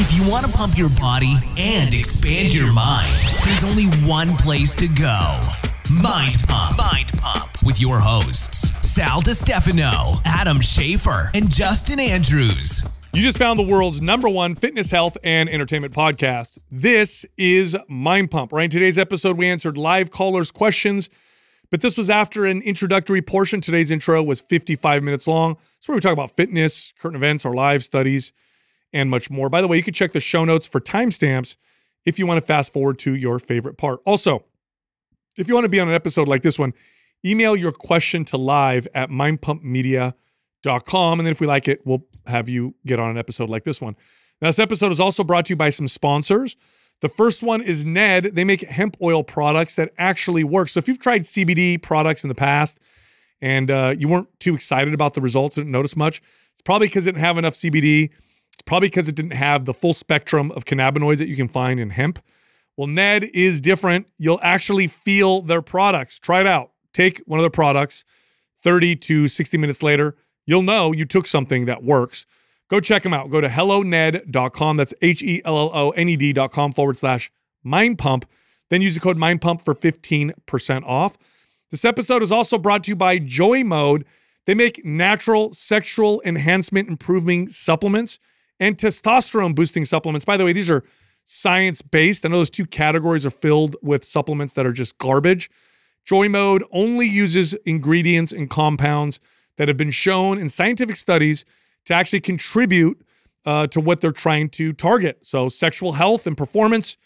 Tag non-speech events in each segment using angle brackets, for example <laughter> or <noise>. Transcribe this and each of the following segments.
If you want to pump your body and expand your mind, there's only one place to go Mind Pump. Mind Pump with your hosts, Sal DiStefano, Adam Schafer, and Justin Andrews. You just found the world's number one fitness, health, and entertainment podcast. This is Mind Pump. Right in today's episode, we answered live callers' questions, but this was after an introductory portion. Today's intro was 55 minutes long. It's where we talk about fitness, current events, our live studies, and much more. By the way, you can check the show notes for timestamps if you want to fast forward to your favorite part. Also, if you want to be on an episode like this one, email your question to live at mindpumpmedia.com. And then if we like it, we'll have you get on an episode like this one. Now, this episode is also brought to you by some sponsors. The first one is Ned. They make hemp oil products that actually work. So if you've tried CBD products in the past and uh, you weren't too excited about the results, didn't notice much, it's probably because it didn't have enough CBD. It's probably because it didn't have the full spectrum of cannabinoids that you can find in hemp. Well, Ned is different. You'll actually feel their products. Try it out. Take one of their products 30 to 60 minutes later. You'll know you took something that works. Go check them out. Go to helloned.com. That's H E L L O N E D.com forward slash mind pump. Then use the code mind pump for 15% off. This episode is also brought to you by Joy Mode. They make natural sexual enhancement improving supplements and testosterone boosting supplements. By the way, these are science based. I know those two categories are filled with supplements that are just garbage. Joy Mode only uses ingredients and compounds that have been shown in scientific studies to actually contribute uh, to what they're trying to target. So, sexual health and performance,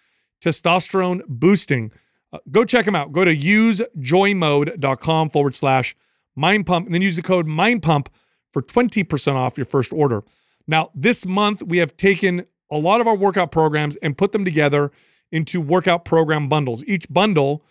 testosterone boosting. Uh, go check them out. Go to usejoymode.com forward slash mind pump and then use the code mind pump for 20% off your first order. Now, this month, we have taken a lot of our workout programs and put them together into workout program bundles. Each bundle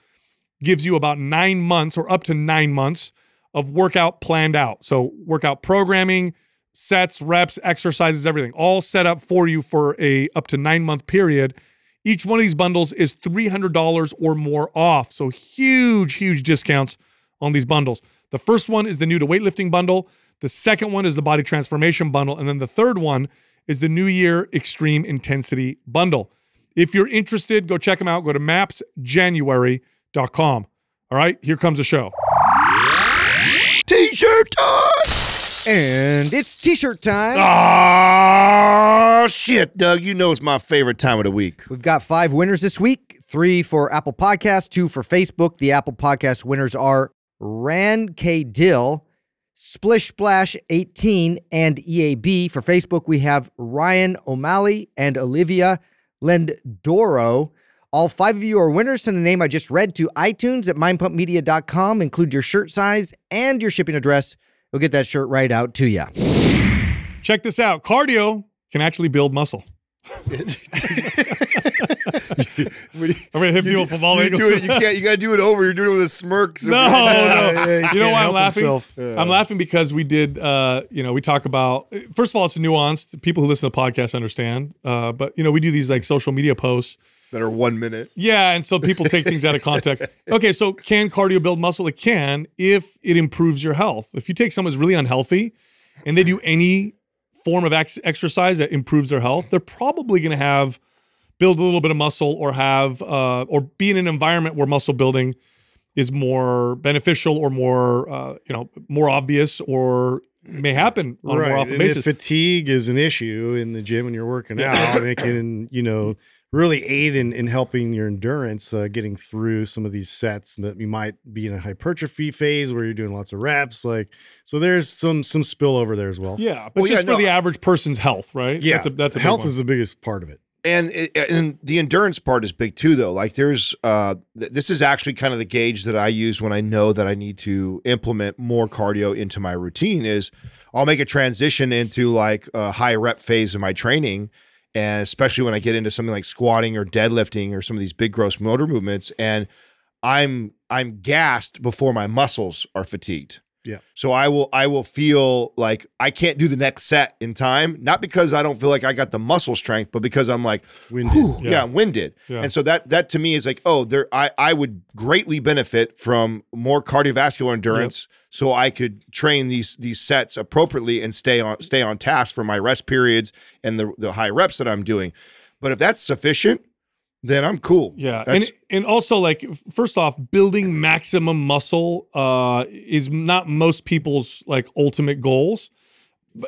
gives you about nine months or up to nine months of workout planned out. So, workout programming, sets, reps, exercises, everything, all set up for you for a up to nine month period. Each one of these bundles is $300 or more off. So, huge, huge discounts on these bundles. The first one is the new to weightlifting bundle. The second one is the body transformation bundle. And then the third one is the New Year Extreme Intensity bundle. If you're interested, go check them out. Go to mapsjanuary.com. All right, here comes the show. T-shirt time. And it's t-shirt time. Oh shit, Doug! You know it's my favorite time of the week. We've got five winners this week. Three for Apple Podcast, two for Facebook. The Apple Podcast winners are Ran K Dill, Splish Splash 18, and EAB. For Facebook, we have Ryan O'Malley and Olivia Lendoro. All five of you are winners. Send the name I just read to iTunes at mindpumpmedia.com. Include your shirt size and your shipping address. We'll get that shirt right out to you. Check this out cardio can actually build muscle. <laughs> <laughs> I'm gonna hit people from all you angles. do it. You can't. You got to do it over. You're doing it with a smirk. so- <laughs> No, <laughs> no. he you know why I'm laughing? himself. I'm laughing because we did, uh, you know, we talk about, first of all, it's nuanced. People who listen to podcasts understand. Uh, but, you know, we do these like social media posts. that are one minute. Yeah. And so people take things out of context. Okay. So can cardio build muscle? It can if it improves your health. If you take someone who's really unhealthy and they do any form of ex- exercise that improves their health, they're probably going to have build a little bit of muscle or have uh, or be in an environment where muscle building is more beneficial or more uh, you know more obvious or may happen on a more often and basis. If fatigue is an issue in the gym when you're working out, it <coughs> can, you know, really aid in, in helping your endurance, uh, getting through some of these sets that you might be in a hypertrophy phase where you're doing lots of reps. Like, so there's some some spillover there as well. yeah, but Well, yeah, just for no, the average person's health, right? Yeah. that's a, that's a health is the biggest part of it. And and the endurance part is big too though. Like there's uh th- this is actually kind of the gauge that i use when i know that i need to implement more cardio into my routine is i'll make a transition into like a high rep phase of my training and especially when i get into something like squatting or deadlifting or some of these big gross motor movements and i'm i'm gassed before my muscles are fatigued Yeah. So I will I will feel like I can't do the next set in time, not because I don't feel like I got the muscle strength, but because I'm like, Winded. yeah. Yeah. I'm winded. Yeah. And so that that to me is like, oh, there I I would greatly benefit from more cardiovascular endurance so I could train these these sets appropriately and stay on stay on task for my rest periods and the the high reps that I'm doing. But if that's sufficient, then I'm cool. Yeah, That's- and and also like first off, building maximum muscle uh, is not most people's like ultimate goals.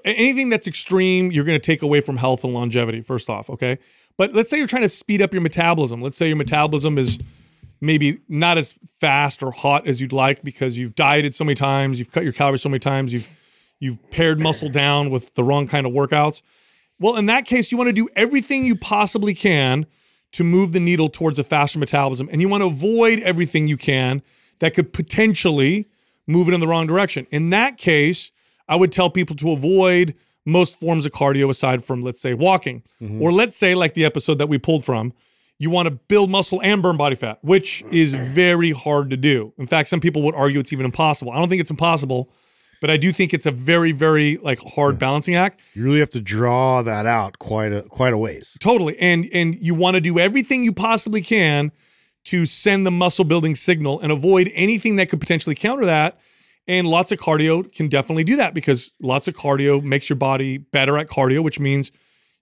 Anything that's extreme, you're going to take away from health and longevity. First off, okay. But let's say you're trying to speed up your metabolism. Let's say your metabolism is maybe not as fast or hot as you'd like because you've dieted so many times, you've cut your calories so many times, you've you've pared muscle down with the wrong kind of workouts. Well, in that case, you want to do everything you possibly can to move the needle towards a faster metabolism. And you want to avoid everything you can that could potentially move it in the wrong direction. In that case, I would tell people to avoid most forms of cardio aside from, let's say, walking. Mm-hmm. Or let's say, like the episode that we pulled from, you want to build muscle and burn body fat, which is very hard to do. In fact, some people would argue it's even impossible. I don't think it's impossible, but I do think it's a very, very like hard balancing act. You really have to draw that out quite a quite a ways. Totally. And and you want to do everything you possibly can to send the muscle building signal and avoid anything that could potentially counter that. And lots of cardio can definitely do that because lots of cardio makes your body better at cardio, which means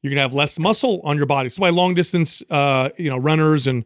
you're gonna have less muscle on your body. So why long distance uh, you know, runners and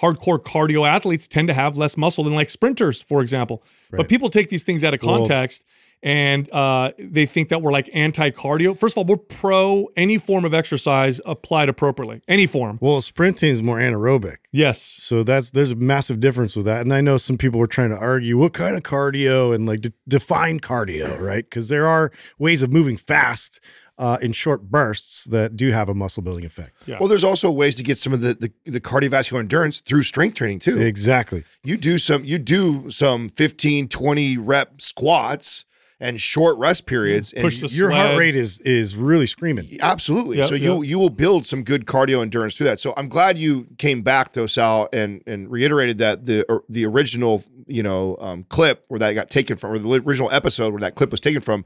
hardcore cardio athletes tend to have less muscle than like sprinters, for example. But people take these things out of context and uh, they think that we're like anti-cardio. First of all, we're pro any form of exercise applied appropriately. Any form. Well, sprinting is more anaerobic. Yes. So that's there's a massive difference with that. And I know some people were trying to argue what kind of cardio and like de- define cardio, right? Because there are ways of moving fast uh, in short bursts that do have a muscle building effect. Yeah. Well, there's also ways to get some of the, the the cardiovascular endurance through strength training too. Exactly. you do some you do some 15 20 rep squats and short rest periods and Push the Your heart rate is is really screaming. absolutely Yep, so you yep. you will build some good cardio endurance through that so i'm glad you came back though sal and and reiterated that the or the original you know um, clip where that got taken from or the original episode where that clip was taken from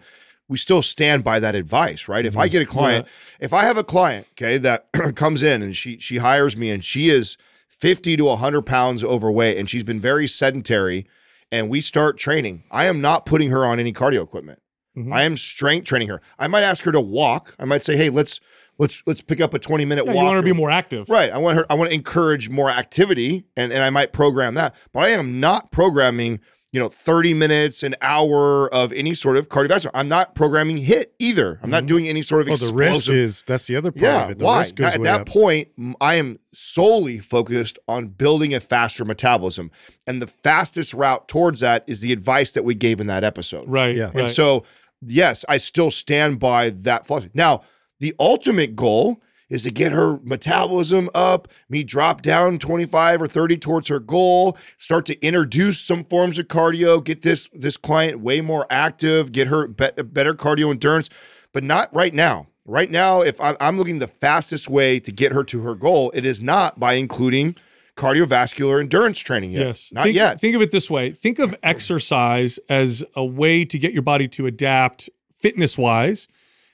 we still stand by that advice right? If i get a client if i have a client okay that <clears throat> comes in and she she hires me and she is 50 to 100 pounds overweight and she's been very sedentary and we start training i am not putting her on any cardio equipment. Mhm. i am strength training her. I might ask her to walk. I might say hey let's let's let's pick up a 20 minute Yeah, walk you want her to be more active. right. I want her i want to encourage more activity and and i might program that but i am not programming you know 30 minutes an hour of any sort of cardiovascular i'm not programming HIIT either i'm not mm-hmm. doing any sort of Oh, the risk is that's the other part yeah, of it. The why? risk goes At way that up. point, i am solely focused on building a faster metabolism, and the fastest route towards that is the advice that we gave in that episode. Right. Yeah. Right. And so, yes, I still stand by that philosophy. Now, the ultimate goal is to get her metabolism up, me drop down 25 or 30 towards her goal, start to introduce some forms of cardio, get this this client way more active, get her be- better cardio endurance, but not right now. Right now, if I'm, I'm looking the fastest way to get her to her goal, it is not by including cardiovascular endurance training yet. Yes. Not think, yet. Think of it this way. Think of exercise as a way to get your body to adapt fitness wise.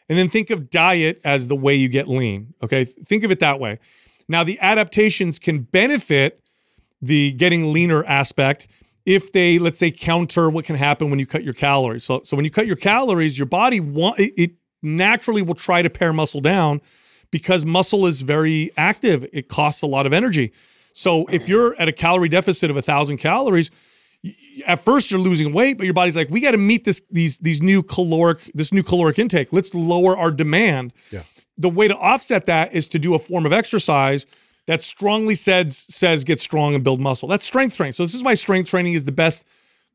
And then think of diet as the way you get lean. Okay. Think of it that way. Now, the adaptations can benefit the getting leaner aspect if they, let's say, counter what can happen when you cut your calories. So, so when you cut your calories, your body want it, it naturally will try to pare muscle down because muscle is very active. It costs a lot of energy. So if you're at a calorie deficit of a thousand calories, at first you're losing weight, but your body's like, we got to meet this these these new caloric this new caloric intake. Let's lower our demand. Yeah. The way to offset that is to do a form of exercise that strongly says says get strong and build muscle. That's strength training. So this is why strength training is the best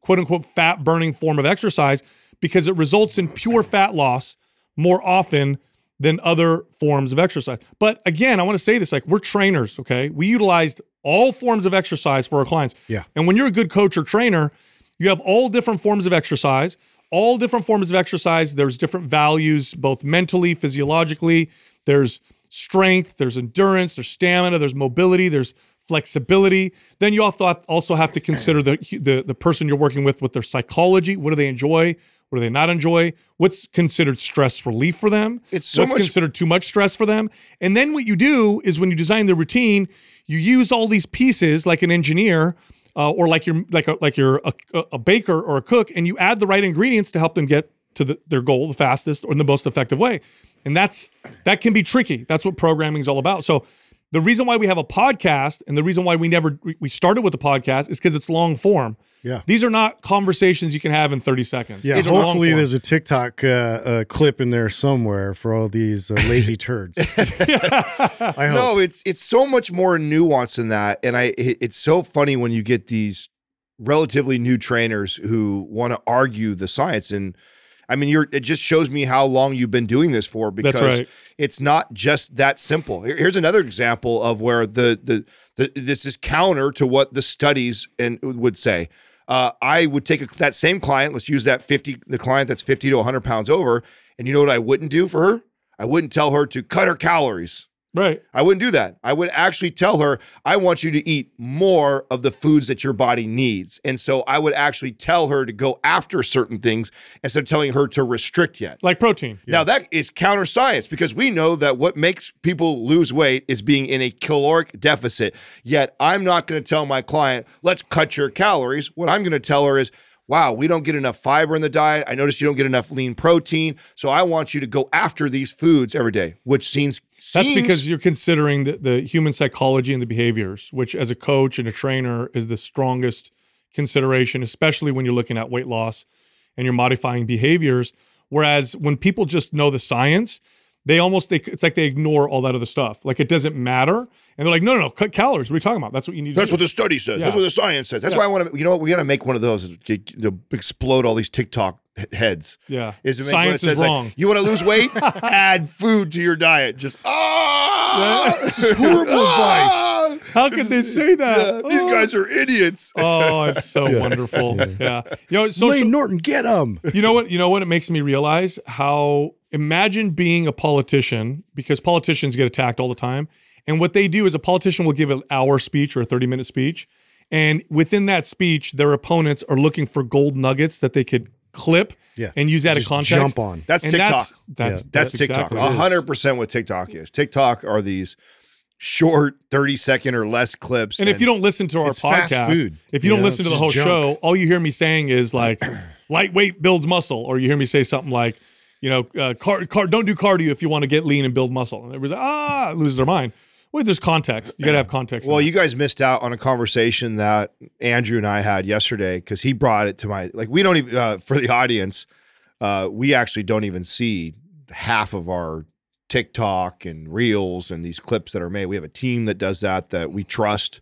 quote unquote fat burning form of exercise because it results in pure fat loss more often than other forms of exercise. But again, I want to say this like we're trainers, okay? We utilized all forms of exercise for our clients. Yeah. And when you're a good coach or trainer, you have all different forms of exercise, all different forms of exercise. There's different values, both mentally, physiologically. There's strength, there's endurance, there's stamina, there's mobility, there's flexibility. Then you also also have to consider the the the person you're working with with their psychology. What do they enjoy? What do they not enjoy? What's considered stress relief for them? It's so What's much- considered too much stress for them? And then what you do is when you design the routine, you use all these pieces like an engineer uh, or like you're like a, like you're a, a baker or a cook, and you add the right ingredients to help them get to the, their goal the fastest or in the most effective way. And that's that can be tricky. That's what programming is all about. So the reason why we have a podcast and the reason why we never we- we started with the podcast is because it's long form. Yeah. These are not conversations you can have in 30 seconds. Yeah, It's hopefully form. there's a TikTok uh, uh, clip in there somewhere for all these uh, lazy turds. <laughs> I hope. No, it's it's so much more nuanced than that, and I it- it's so funny when you get these relatively new trainers who want to argue the science and. I mean, you're. It just shows me how long you've been doing this for, because right. it's not just that simple. Here's another example of where the the, the this is counter to what the studies and would say. Uh, I would take a, that same client. Let's use that fifty, the client that's fifty to one hundred pounds over, and you know what I wouldn't do for her? I wouldn't tell her to cut her calories. Right. I wouldn't do that. I would actually tell her, I want you to eat more of the foods that your body needs. And so I would actually tell her to go after certain things instead of telling her to restrict yet. Like protein. Now that is counter science because we know that what makes people lose weight is being in a caloric deficit. Yet I'm not going to tell my client, let's cut your calories. What I'm going to tell her is, wow, we don't get enough fiber in the diet. I noticed you don't get enough lean protein. So I want you to go after these foods every day, which seems That's because you're considering the, the human psychology and the behaviors, which as a coach and a trainer is the strongest consideration, especially when you're looking at weight loss and you're modifying behaviors. Whereas when people just know the science, they almost they, it's like they ignore all that other stuff. Like it doesn't matter, and they're like, no, no, no, cut calories. What are you talking about? That's what you need. That's to what the study says. That's what the science says. That's why I want to. You know what? We got to make one of those to, to explode all these TikTok heads. Yeah. Is to make one Science is says, like, wrong. you want to lose weight? <laughs> Add food to your diet. Just ah, <laughs> Horrible ah! How could they say that? Yeah, these Oh. guys are idiots. Oh, it's so <laughs> wonderful. Yeah. You know, social, Lane Norton, get him. you know what? You know what? It makes me realize how. Imagine being a politician because politicians get attacked all the time, and what they do is a politician will give an hour speech or a thirty minute speech, and within that speech, their opponents are looking for gold nuggets that they could clip Yeah. and use out of Just context. jump on. That's And TikTok. That's that's, Yeah. That's, TikTok. exactly A what it is. hundred percent what TikTok is. TikTok are these short, thirty second or less clips. And if you don't listen to our It's fast podcast, food. if you You don't know, listen to the whole just show, all you hear me saying is like, <clears throat> lightweight builds muscle, or you hear me say something like, you know, uh, car, car, don't do cardio if you want to get lean and build muscle. And everybody's like, ah, lose their mind. Wait, there's context. You got to have context. Well, you guys missed out on a conversation that Andrew and I had yesterday because he brought it to my like we don't even uh, for the audience, uh, we actually don't even see half of our TikTok and reels and these clips that are made. We have a team that does that that we trust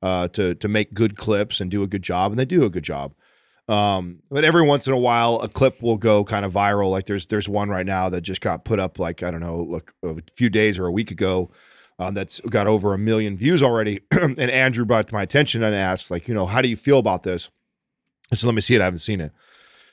uh, to to make good clips and do a good job, and they do a good job. Um, but every once in a while, a clip will go kind of viral. Like there's there's one right now that just got put up like I don't know, like a few days or a week ago. Um, that's got over a million views already. <clears throat> and Andrew brought to my attention and asked, like, you know, how do you feel about this? I said, let me see it. I haven't seen it.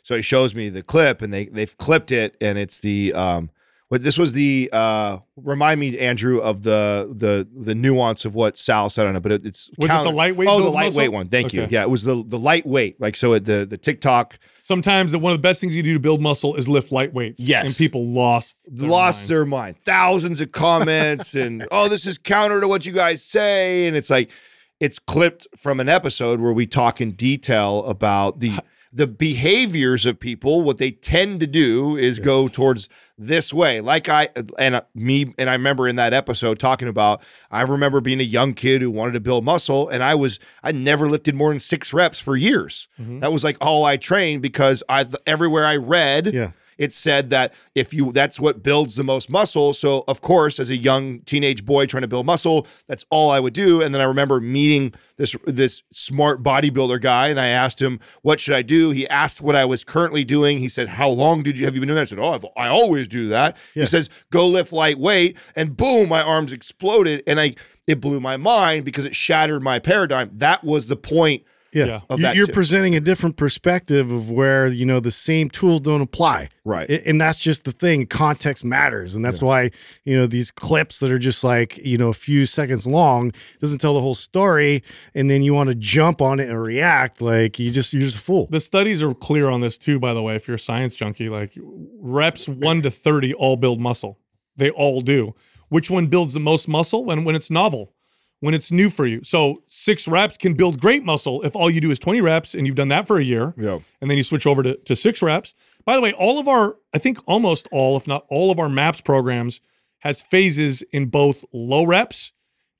So he shows me the clip, and they they've clipped it, and it's the um, what this was the uh, remind me, Andrew, of the the the nuance of what Sal said on it, but it, it's Was it the lightweight Oh, the lightweight muscle? one. Thank you. Yeah, it was the the lightweight. Like so, it, the the TikTok sometimes the, one of the best things you do to build muscle is lift light weights. Yes. and people lost their lost minds. their mind. Thousands of comments and <laughs> oh, this is counter to what you guys say. And it's like it's clipped from an episode where we talk in detail about the the behaviors of people. What they tend to do is go towards this way. Like I and uh, me and I remember in that episode talking about. I remember being a young kid who wanted to build muscle, and I was I never lifted more than six reps for years. Mm-hmm. That was like all I trained because I everywhere I read Yeah. It said that if you that's what builds the most muscle. So of course as a young teenage boy trying to build muscle that's all i would do. And then i remember meeting this this smart bodybuilder guy and i asked him what should i do? He asked what i was currently doing. He said how long did you have you been doing that? I said oh I've, i always do that. He says go lift lightweight and boom my arms exploded and i it blew my mind because it shattered my paradigm. That was the point Yeah, Yeah. Of You- that you're too. presenting a different perspective of where you know the same tools don't apply, Right. And that's just the thing. Context matters, and that's why you know these clips that are just like you know a few seconds long doesn't tell the whole story, and then you want to jump on it and react like you just you're just a fool. The studies are clear on this too, by the way. If you're a science junkie, like reps one to 30 all build muscle. They all do. Which one builds the most muscle? When, when it's novel, when it's new for you. So six reps can build great muscle if all you do is 20 reps and you've done that for a year. Yeah. And then you switch over to, to six reps. By the way, all of our, I think almost all, if not all of our MAPS programs has phases in both low reps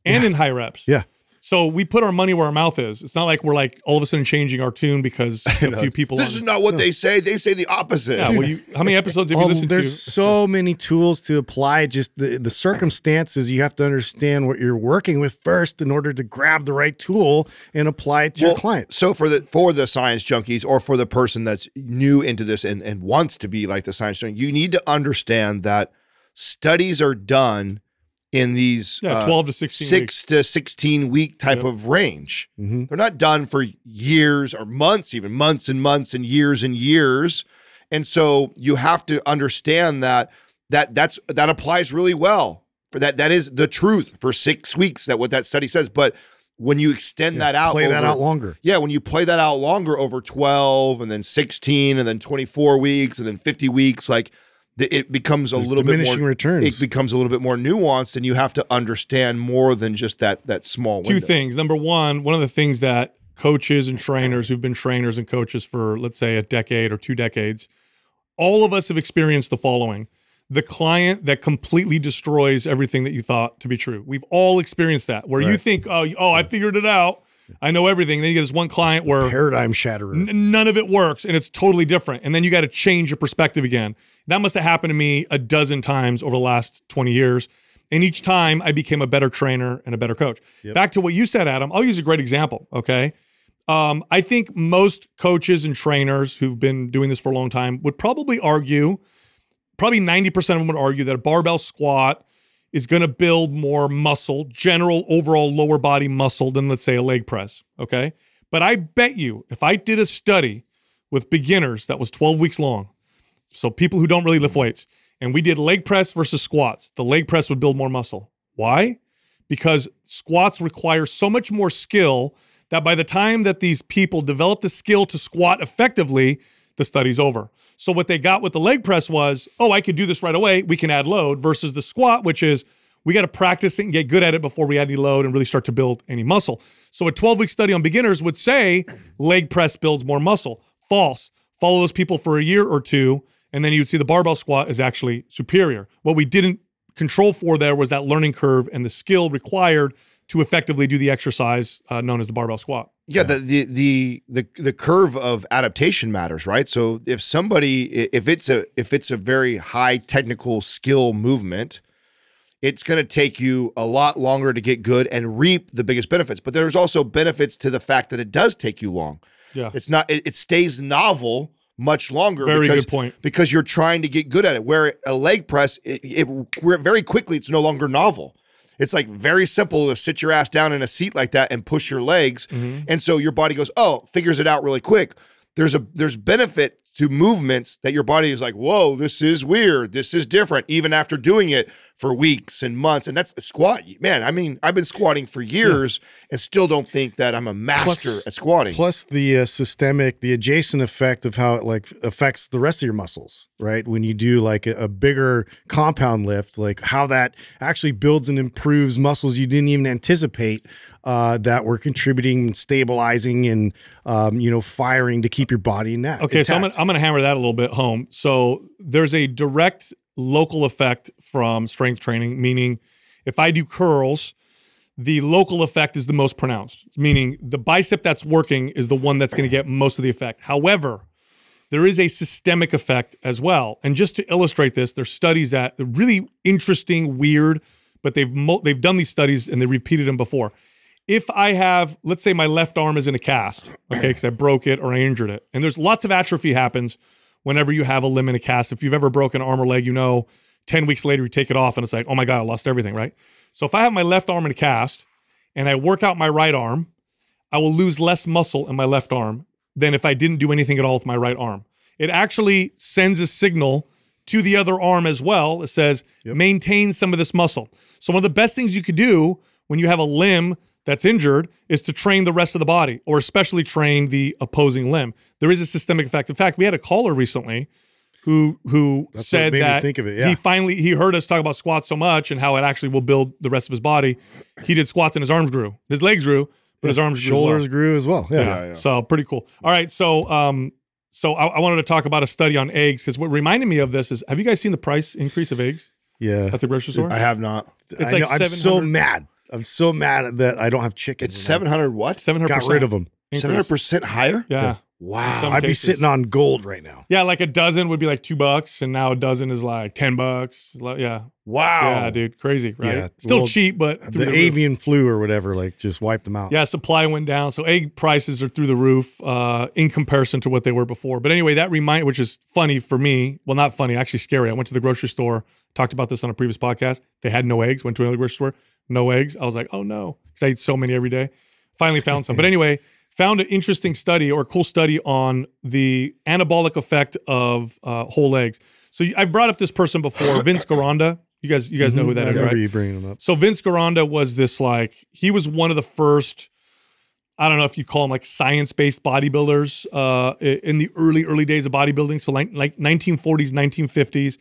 and in high reps. Yeah. So we put our money where our mouth is. It's not like we're like all of a sudden changing our tune because <laughs> a few people. This on- is not what they say. They say the opposite. Yeah, well, you, how many episodes have you Oh, listened there's to? so many tools to apply. Just the, the circumstances, you have to understand what you're working with first in order to grab the right tool and apply it to Well, your client. So for the for the science junkies or for the person that's new into this and, and wants to be like the science junkie, you need to understand that studies are done in these Yeah, uh, 12 to 16 six weeks. to 16 week type Yep. of range. Mhm. They're not done for years or months, even months and months and years and years. And so you have to understand that that that's that applies really well. For that that is the truth for 6 weeks that what that study says, but when you extend that out Play that out longer. yeah, when you play that out longer over 12 and then 16 and then 24 weeks and then 50 weeks, like it becomes a There's little bit diminishing more returns. It becomes a little bit more nuanced and you have to understand more than just that that small Two window. things. Number one, one of the things that coaches and trainers who've been trainers and coaches for, let's say, a decade or two decades, all of us have experienced the following the client that completely destroys everything that you thought to be true. We've all experienced that where you think, oh, oh, I figured it out. I know everything. Then you get this one client where Paradigm shatterer. N- none of it works and it's totally different. And then you got to change your perspective again. That must have happened to me a dozen times over the last 20 years. And each time I became a better trainer and a better coach. Yep. Back to what you said, Adam, I'll use a great example. Okay. Um, I think most coaches and trainers who've been doing this for a long time would probably argue, probably 90% of them would argue that a barbell squat is going to build more muscle, general overall lower body muscle than let's say a leg press, okay? But I bet you if I did a study with beginners that was 12 weeks long, so people who don't really lift weights, and we did leg press versus squats, the leg press would build more muscle. Why? Because squats require so much more skill that by the time that these people develop the skill to squat effectively, the study's over. So what they got with the leg press was, oh, I could do this right away. We can add load versus the squat, which is we got to practice it and get good at it before we add any load and really start to build any muscle. So a 12 week study on beginners would say leg press builds more muscle. False. Follow those people for a year or two, and then you'd see the barbell squat is actually superior. What we didn't control for there was that learning curve and the skill required to effectively do the exercise uh, known as the barbell squat. Yeah, the, the the the the curve of adaptation matters, right? So if somebody if it's a if it's a very high technical skill movement, it's going to take you a lot longer to get good and reap the biggest benefits. But there's also benefits to the fact that it does take you long. Yeah. It's not it, it stays novel much longer Very because, good point. because you're trying to get good at it. Where a leg press, it, it where very quickly it's no longer novel. It's like very simple to sit your ass down in a seat like that and push your legs, Mm-hmm. and so your body goes, oh, figures it out really quick. There's a there's benefit to movements that your body is like, whoa, this is weird, this is different, even after doing it for weeks and months. And that's the squat, man. I mean, I've been squatting for years and still don't think that I'm a master Plus- at squatting. Plus the uh, systemic, the adjacent effect of how it like affects the rest of your muscles, right? When you do like a, a bigger compound lift, like how that actually builds and improves muscles you didn't even anticipate uh, that were contributing, stabilizing, and um, you know firing to keep your body in that. Okay, so I'm gonna, I'm gonna hammer that a little bit home. So there's a direct local effect from strength training, meaning if I do curls, the local effect is the most pronounced, meaning the bicep that's working is the one that's gonna get most of the effect. However, there is a systemic effect as well. And just to illustrate this, there's studies that are really interesting, weird, but they've mo- they've done these studies and they repeated them before. If I have, let's say my left arm is in a cast, okay, because I broke it or I injured it, and there's lots of atrophy happens whenever you have a limb in a cast. If you've ever broken an arm or leg, you know, 10 weeks later you take it off and it's like, oh my God, I lost everything, right? So if I have my left arm in a cast and I work out my right arm, I will lose less muscle in my left arm than if I didn't do anything at all with my right arm. It actually sends a signal to the other arm as well. It says maintain some of this muscle. So one of the best things you could do when you have a limb that's injured is to train the rest of the body, or especially train the opposing limb. There is a systemic effect. In fact, we had a caller recently who who That's what said made me that think of it, yeah. he finally he heard us talk about squats so much and how it actually will build the rest of his body. He did squats and his arms grew, his legs grew, but his arms grew as well. Shoulders grew as well. Yeah. Yeah, yeah. So pretty cool. All right, so um, so I, I wanted to talk about a study on eggs because what reminded me of this is, have you guys seen the price increase of eggs Yeah. at the grocery store? I have not. It's I like know, I'm so mad. I'm so mad that I don't have chicken. It's seven hundred what? Seven hundred. Got rid of them. Seven hundred percent higher. Yeah. Wow. I'd be cases. sitting on gold right now. Yeah, like a dozen would be like two bucks, and now a dozen is like ten bucks. Yeah, Wow. yeah, dude, crazy, right? Yeah, Still well, cheap, but through The the, roof. avian flu or whatever, like just wiped them out. Yeah, supply went down, so egg prices are through the roof uh, in comparison to what they were before. But anyway, that remind, which is funny for me. Well, not funny, actually scary. I went to the grocery store, talked about this on a previous podcast. They had no eggs. Went to another grocery store, no eggs. I was like, oh no, because I eat so many every day. Finally found some. But anyway, <laughs> found an interesting study or a cool study on the anabolic effect of uh, whole eggs. So I've brought up this person before, <coughs> Vince Gironda. You guys, you guys know who that Mm-hmm. I is, right? you bringing them up. So Vince Gironda was this like he was one of the first. I don't know if you call them like science-based bodybuilders uh, in the early early days of bodybuilding. So like like 1940s, 1950s.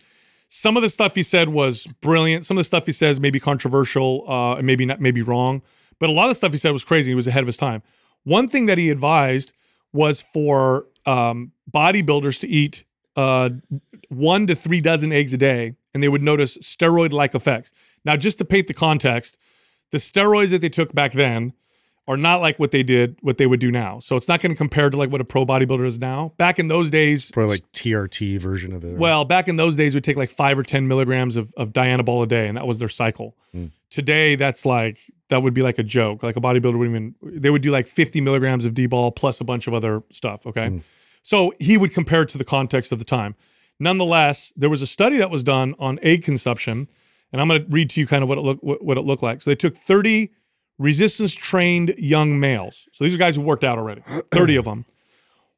Some of the stuff he said was brilliant. Some of the stuff he says may be controversial uh, and maybe not maybe wrong. But a lot of the stuff he said was crazy. He was ahead of his time. One thing that he advised was for um, bodybuilders to eat uh, one to three dozen eggs a day, and they would notice steroid-like effects. Now, just to paint the context, the steroids that they took back then are not like what they did, what they would do now. So it's not going to compare to like what a pro bodybuilder is now. Back in those days, Probably like TRT version of it. right? well, back in those days, we'd take like five or 10 milligrams of, of Dianabol a day, and that was their cycle. Hmm. Today, that's like, that would be like a joke. Like a bodybuilder would even, they would do like 50 milligrams of D-ball plus a bunch of other stuff. Okay. Hmm. So he would compare it to the context of the time. Nonetheless, there was a study that was done on egg consumption, and I'm going to read to you kind of what it look what, what it looked like. So they took 30 resistance trained young males. So these are guys who worked out already. <clears throat> 30 of them.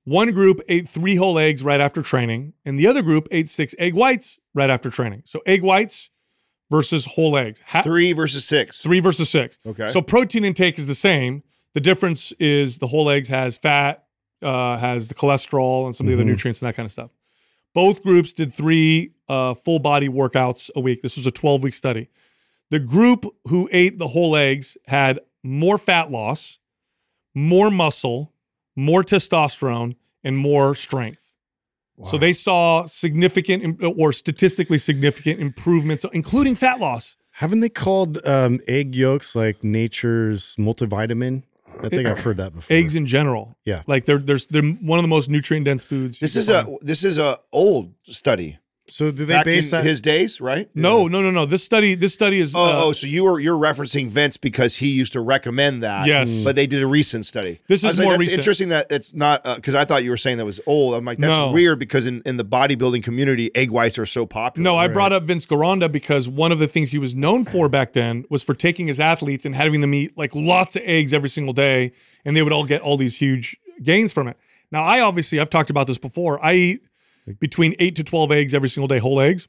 One group ate three whole eggs right after training, and the other group ate six egg whites right after training. So egg whites versus whole eggs. Ha- Three versus six. Three versus six. Okay. So protein intake is the same. The difference is the whole eggs has fat, uh, has the cholesterol, and some of the other nutrients and that kind of stuff. Both groups did three uh, full body workouts a week. This was a 12 week study. The group who ate the whole eggs had more fat loss, more muscle, more testosterone, and more strength. So they saw significant or statistically significant improvements, including fat loss. Haven't they called um, egg yolks like nature's multivitamin? I think I've heard that before. eggs in general. Yeah. like they're there's they're one of the most nutrient dense foods. This can is a this is a old study. So do they Back base that? his days, right? no no no no. This study this study is Oh, uh, oh, so you were you're referencing Vince because he used to recommend that. Yes. but they did a recent study. This is like, more that's recent. interesting that it's not because I thought you were saying that was old. I'm like that's No. weird because in, in the bodybuilding community, egg whites are so popular. no. I brought up Vince Gironda because one of the things he was known for back then was for taking his athletes and having them eat like lots of eggs every single day, and they would all get all these huge gains from it. Now I obviously I've talked about this before. I eat between eight to twelve eggs every single day, whole eggs,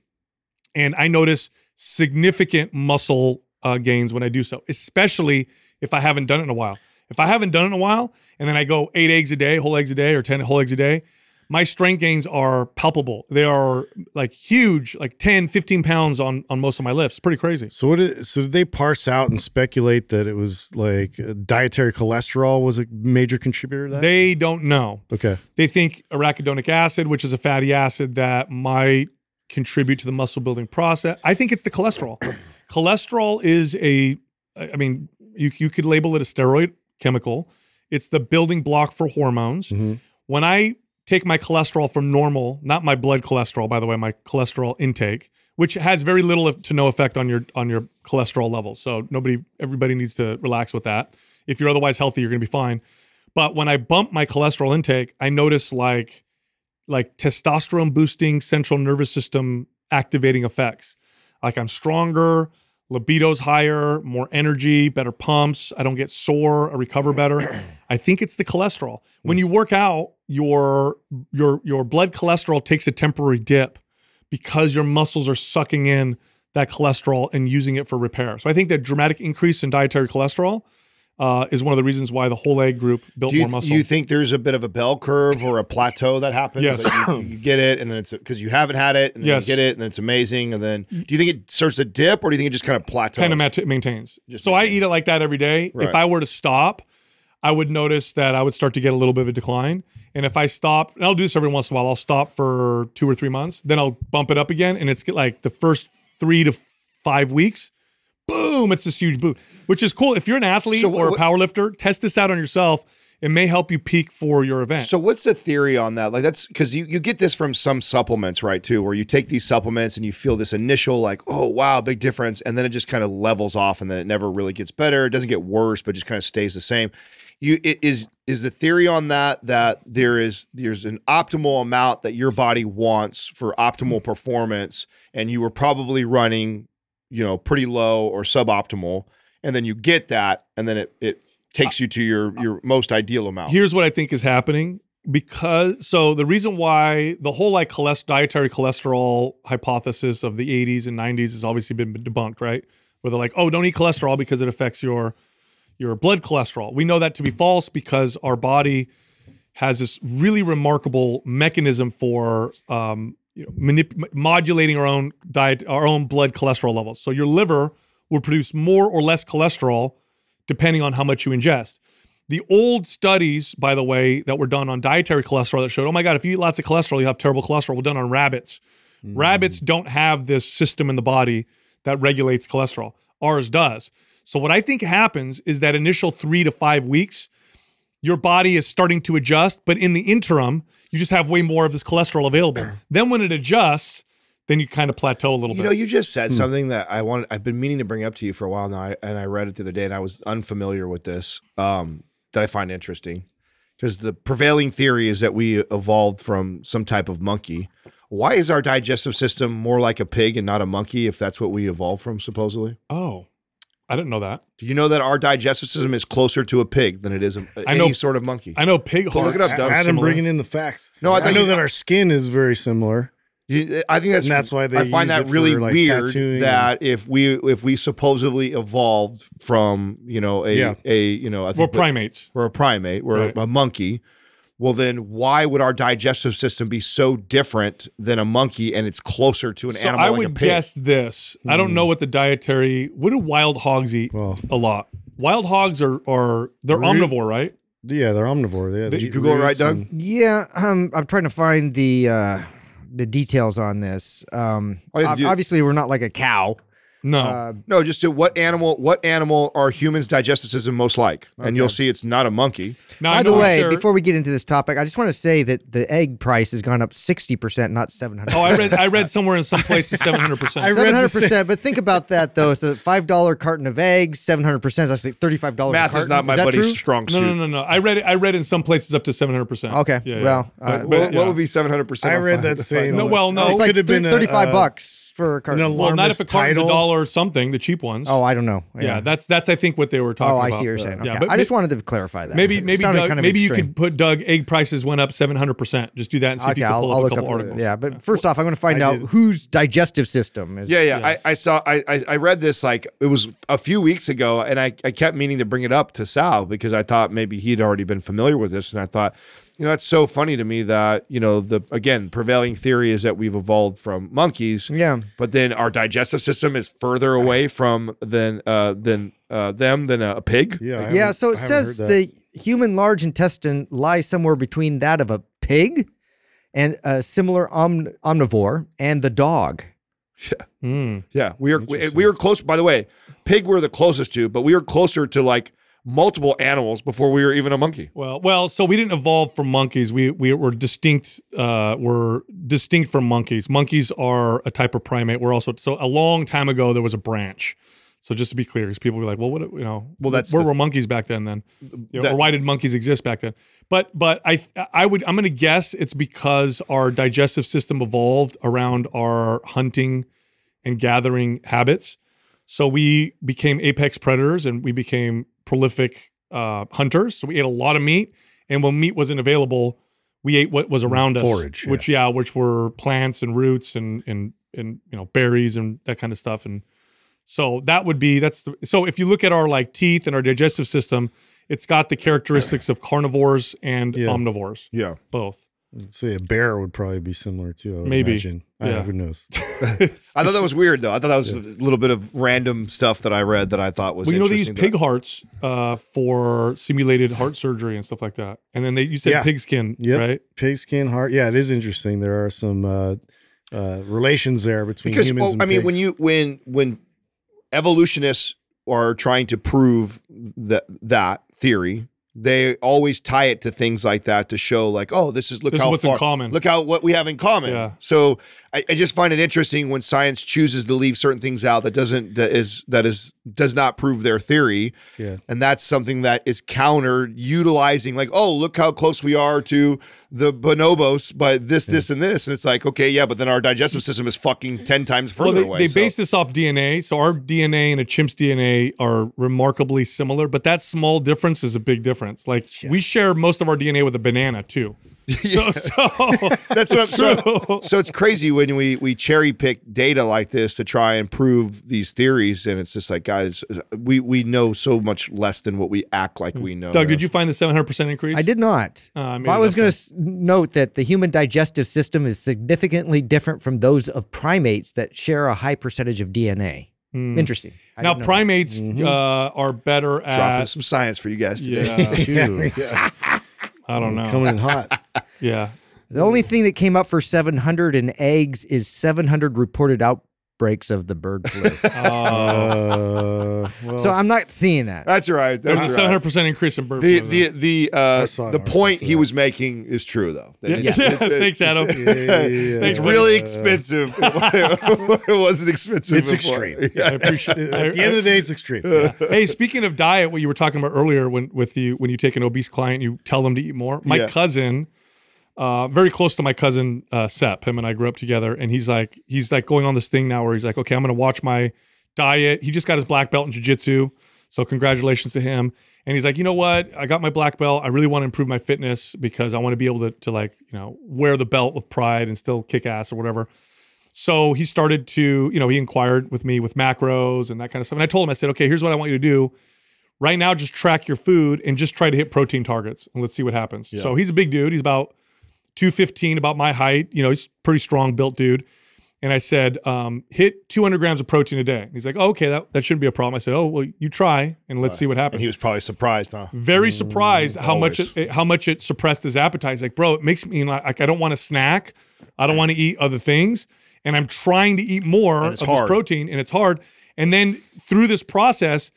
and I notice significant muscle uh, gains when I do so, especially if I haven't done it in a while. If I haven't done it in a while, and then I go eight eggs a day, whole eggs a day, or ten whole eggs a day, my strength gains are palpable. They are like huge, like 10, 15 pounds on on most of my lifts. Pretty crazy. so what? Is, so did they parse out and speculate that it was like uh, dietary cholesterol was a major contributor to that? They don't know. okay. They think arachidonic acid, which is a fatty acid that might contribute to the muscle building process. I think it's the cholesterol. <clears throat> cholesterol is a, I mean, you, you could label it a steroid chemical. It's the building block for hormones. Mhm. When I take my cholesterol from normal, not my blood cholesterol, by the way, my cholesterol intake, which has very little to no effect on your on your cholesterol levels. So nobody, everybody needs to relax with that. If you're otherwise healthy, you're going to be fine. But when I bump my cholesterol intake, I notice like like testosterone boosting central nervous system activating effects. Like I'm stronger, libido's higher, more energy, better pumps. I don't get sore. I recover better. <clears throat> I think it's the cholesterol. When hmm. you work out, your your your blood cholesterol takes a temporary dip because your muscles are sucking in that cholesterol and using it for repair. So I think that dramatic increase in dietary cholesterol uh, is one of the reasons why the whole egg group built Do you, more muscle. you think there's a bit of a bell curve or a plateau that happens? Yes. Like you, you get it, and then it's because you haven't had it, and then Yes. you get it, and then it's amazing, and then do you think it starts to dip, or do you think it just kind of plateaus? kind of mat- maintains. Just so I eat it like that every day. Right. If I were to stop, I would notice that I would start to get a little bit of a decline. And if I stop, and I'll do this every once in a while, I'll stop for two or three months, then I'll bump it up again. And it's like the first three to five weeks, boom, it's this huge boom, which is cool. If you're an athlete So what- or a power lifter, test this out on yourself. It may help you peak for your event. So what's the theory on that? Like that's because you, you get this from some supplements, right? Too, where you take these supplements and you feel this initial like, oh wow, big difference, and then it just kind of levels off, and then it never really gets better. It doesn't get worse, but just kind of stays the same. You it is is the theory on that that there is there's an optimal amount that your body wants for optimal performance, and you were probably running, you know, pretty low or suboptimal, and then you get that, and then it it takes you to your your most ideal amount. Here's what I think is happening because so the reason why the whole like cholest- dietary cholesterol hypothesis of the 80s and 90s has obviously been debunked, right? Where they're like, oh, don't eat cholesterol because it affects your your blood cholesterol. We know that to be false because our body has this really remarkable mechanism for um, you know, modulating our own diet, our own blood cholesterol levels. So your liver will produce more or less cholesterol depending on how much you ingest. The old studies, by the way, that were done on dietary cholesterol that showed, oh my God, if you eat lots of cholesterol, you have terrible cholesterol, were done on rabbits. Rabbits don't have this system in the body that regulates cholesterol. Ours does. So, what I think happens is that initial three to five weeks, your body is starting to adjust, but in the interim, you just have way more of this cholesterol available. <clears throat> then, when it adjusts, then you kind of plateau a little You bit. You know, you just said something that I wanted. I've been meaning to bring up to you for a while now, and I read it the other day, and I was unfamiliar with this. Um, that I find interesting because the prevailing theory is that we evolved from some type of monkey. Why is our digestive system more like a pig and not a monkey? If that's what we evolved from, supposedly. oh, I didn't know that. Do you know that our digestive system is closer to a pig than it is a, I any know- sort of monkey? I know pig But hearts. look it up, Doug. Adam similar. bringing in the facts. No, I I, know you- that our skin is very similar. You- I think that's And that's why they I find use that it for, really like, weird tattooing that if we if we supposedly evolved from you know a Yeah. a you know I We're primates. we're a primate we're Right. a monkey. Well, then why would our digestive system be so different than a monkey and it's closer to an So animal I like would a pig? guess this. I don't know what the dietary. What do wild hogs eat? Well- a lot. Wild hogs are are they're Root- omnivore, right? Yeah, they're omnivore. Yeah, they Did you Google it right, Doug? and- Yeah, um, I'm trying to find the uh, the details on this. Um, All you have ob- obviously, we're not like a cow. No. Uh, No, just to what animal? What animal are humans' digestive system most like? And you'll see it's not a monkey. now, by the way, sure- before we get into this topic, I just want to say that the egg price has gone up 60%, not 700 oh, I read I read somewhere in some places seven hundred percent. <laughs> read Seven the hundred same- percent, but think about that though. It's a five dollar carton of eggs. Seven hundred percent is actually thirty five dollars. Math is not my that buddy's true? strong No, suit. no, no, no. I read it. I read in some places up to seven hundred percent. Okay, Yeah, well, uh, But- What, but, what would be seven hundred percent? I read that same. No, well, no. It It's like could have been thirty five a- bucks for a carton. an well, not if a alarmist carton's a title. Dollar or something, the cheap ones. oh, I don't know. yeah. that's that's I think what they were talking Oh, about. I see what you're saying. Yeah, Okay. but I just ma- wanted to clarify that. Maybe It maybe sounded Doug, kind of maybe you extreme. could put Doug egg prices went up seven hundred percent. Just do that and see if Okay, you can I'll, pull I'll up a look couple up. articles. Yeah, but first off, I'm going to find I out did. whose digestive system is. Yeah, yeah. I, I saw. I, I I read this like it was a few weeks ago, and I I kept meaning to bring it up to Sal because I thought maybe he'd already been familiar with this, and I thought, you know, that's so funny to me that you know the again prevailing theory is that we've evolved from monkeys. Yeah. but then our digestive system is further away from than uh than uh them than a, a pig. Yeah, I Yeah, so it haven't says the human large intestine lies somewhere between that of a pig and a similar om- omnivore and the dog. Mm. Yeah, we are we, we were close. By the way, pig we're the closest to, but we were closer to like multiple animals before we were even a monkey. Well, well, so we didn't evolve from monkeys. We we were distinct. Uh, we're distinct from monkeys. Monkeys are a type of primate. We're also so a long time ago there was a branch. So just to be clear, because people be like, well, what you know? Well, that's where the- were monkeys back then? Then, you know, That- or why did monkeys exist back then? But but I I would I'm going to guess it's because our digestive system evolved around our hunting and gathering habits. So we became apex predators and we became prolific uh, hunters. So we ate a lot of meat, and when meat wasn't available, we ate what was around us, Forage, which yeah, which were plants and roots and and and you know berries and that kind of stuff. And so that would be that's the, so if you look at our like teeth and our digestive system, it's got the characteristics of carnivores and Yeah. omnivores, Yeah. both. I'd say a bear would probably be similar too. I would Maybe. imagine. I don't Yeah. know, who knows? <laughs> <laughs> I thought that was weird though. I thought that was a little bit of random stuff that I read that I thought was Well, you know they use pig hearts uh, for simulated heart surgery and stuff like that. And then they you said Yeah. pig skin, Yep. right? Pigskin heart. Yeah, it is interesting. There are some uh, uh, relations there between because humans well, and I mean when you when when evolutionists are trying to prove that that theory they always tie it to things like that to show like oh this is look This is how in far common. look how what we have in common Yeah. so I, I just find it interesting when science chooses to leave certain things out that doesn't that is that is does not prove their theory Yeah. and that's something that is counter utilizing like oh look how close we are to the bonobos but this this and this and it's like okay yeah but then our digestive system is fucking 10 times further Well, they, away they so- base this off DNA. So our DNA and a chimp's DNA are remarkably similar, but that small difference is a big difference. Like we share most of our DNA with a banana too. <laughs> So, so <laughs> That's what I'm so, true. so it's crazy when we we cherry pick data like this to try and prove these theories, and it's just like, guys, we we know so much less than what we act like we know. Doug, did you find the 700% increase? I did not. Uh, I Well, I was going to note that the human digestive system is significantly different from those of primates that share a high percentage of DNA. Hmm. Interesting. I Now, didn't know that. primates Mm-hmm. uh, are better at dropping some science for you guys today? Yeah, <laughs> I don't know. coming in hot. <laughs> Yeah. The only thing that came up for 700 in eggs is 700 reported outbreaks of the bird flu. <laughs> Uh, Uh, well, so I'm not seeing that. That's all right. there's That's a all right. 700% increase in bird The flu. the the uh, the point he was making is true though. Yeah. It's- <laughs> it's- Thanks, Adam. <laughs> yeah, yeah, yeah. It's really Uh, expensive. it wasn't expensive. It's before. extreme. Yeah. I appreciate At the end of the day, it's extreme. hey, speaking of diet, what you were talking about earlier, when with you when you take an obese client, you tell them to eat more. My Yeah. cousin, uh, very close to my cousin uh, Sep, him and I grew up together, and he's like he's like going on this thing now where he's like, okay, I'm gonna watch my diet. He just got his black belt in jujitsu, so congratulations to him. And he's like, you know what? I got my black belt. I really want to improve my fitness because I want to be able to to like you know wear the belt with pride and still kick ass or whatever. So he started to, you know, he inquired with me with macros and that kind of stuff. And I told him, I said, okay, here's what I want you to do. Right now, just track your food and just try to hit protein targets and let's see what happens. So he's a big dude. He's about 215, about my height. You know, he's pretty strong built dude. And I said, um, hit 200 grams of protein a day. And he's like, oh, okay, that, that shouldn't be a problem. I said, oh, well, you try and let's see what happens And he was probably surprised, huh? very surprised how much it, how much it suppressed his appetite. He's like, bro, it makes me like, I don't want to snack. I don't want to eat other things, and I'm trying to eat more of it's this protein, and it's hard. And then through this process,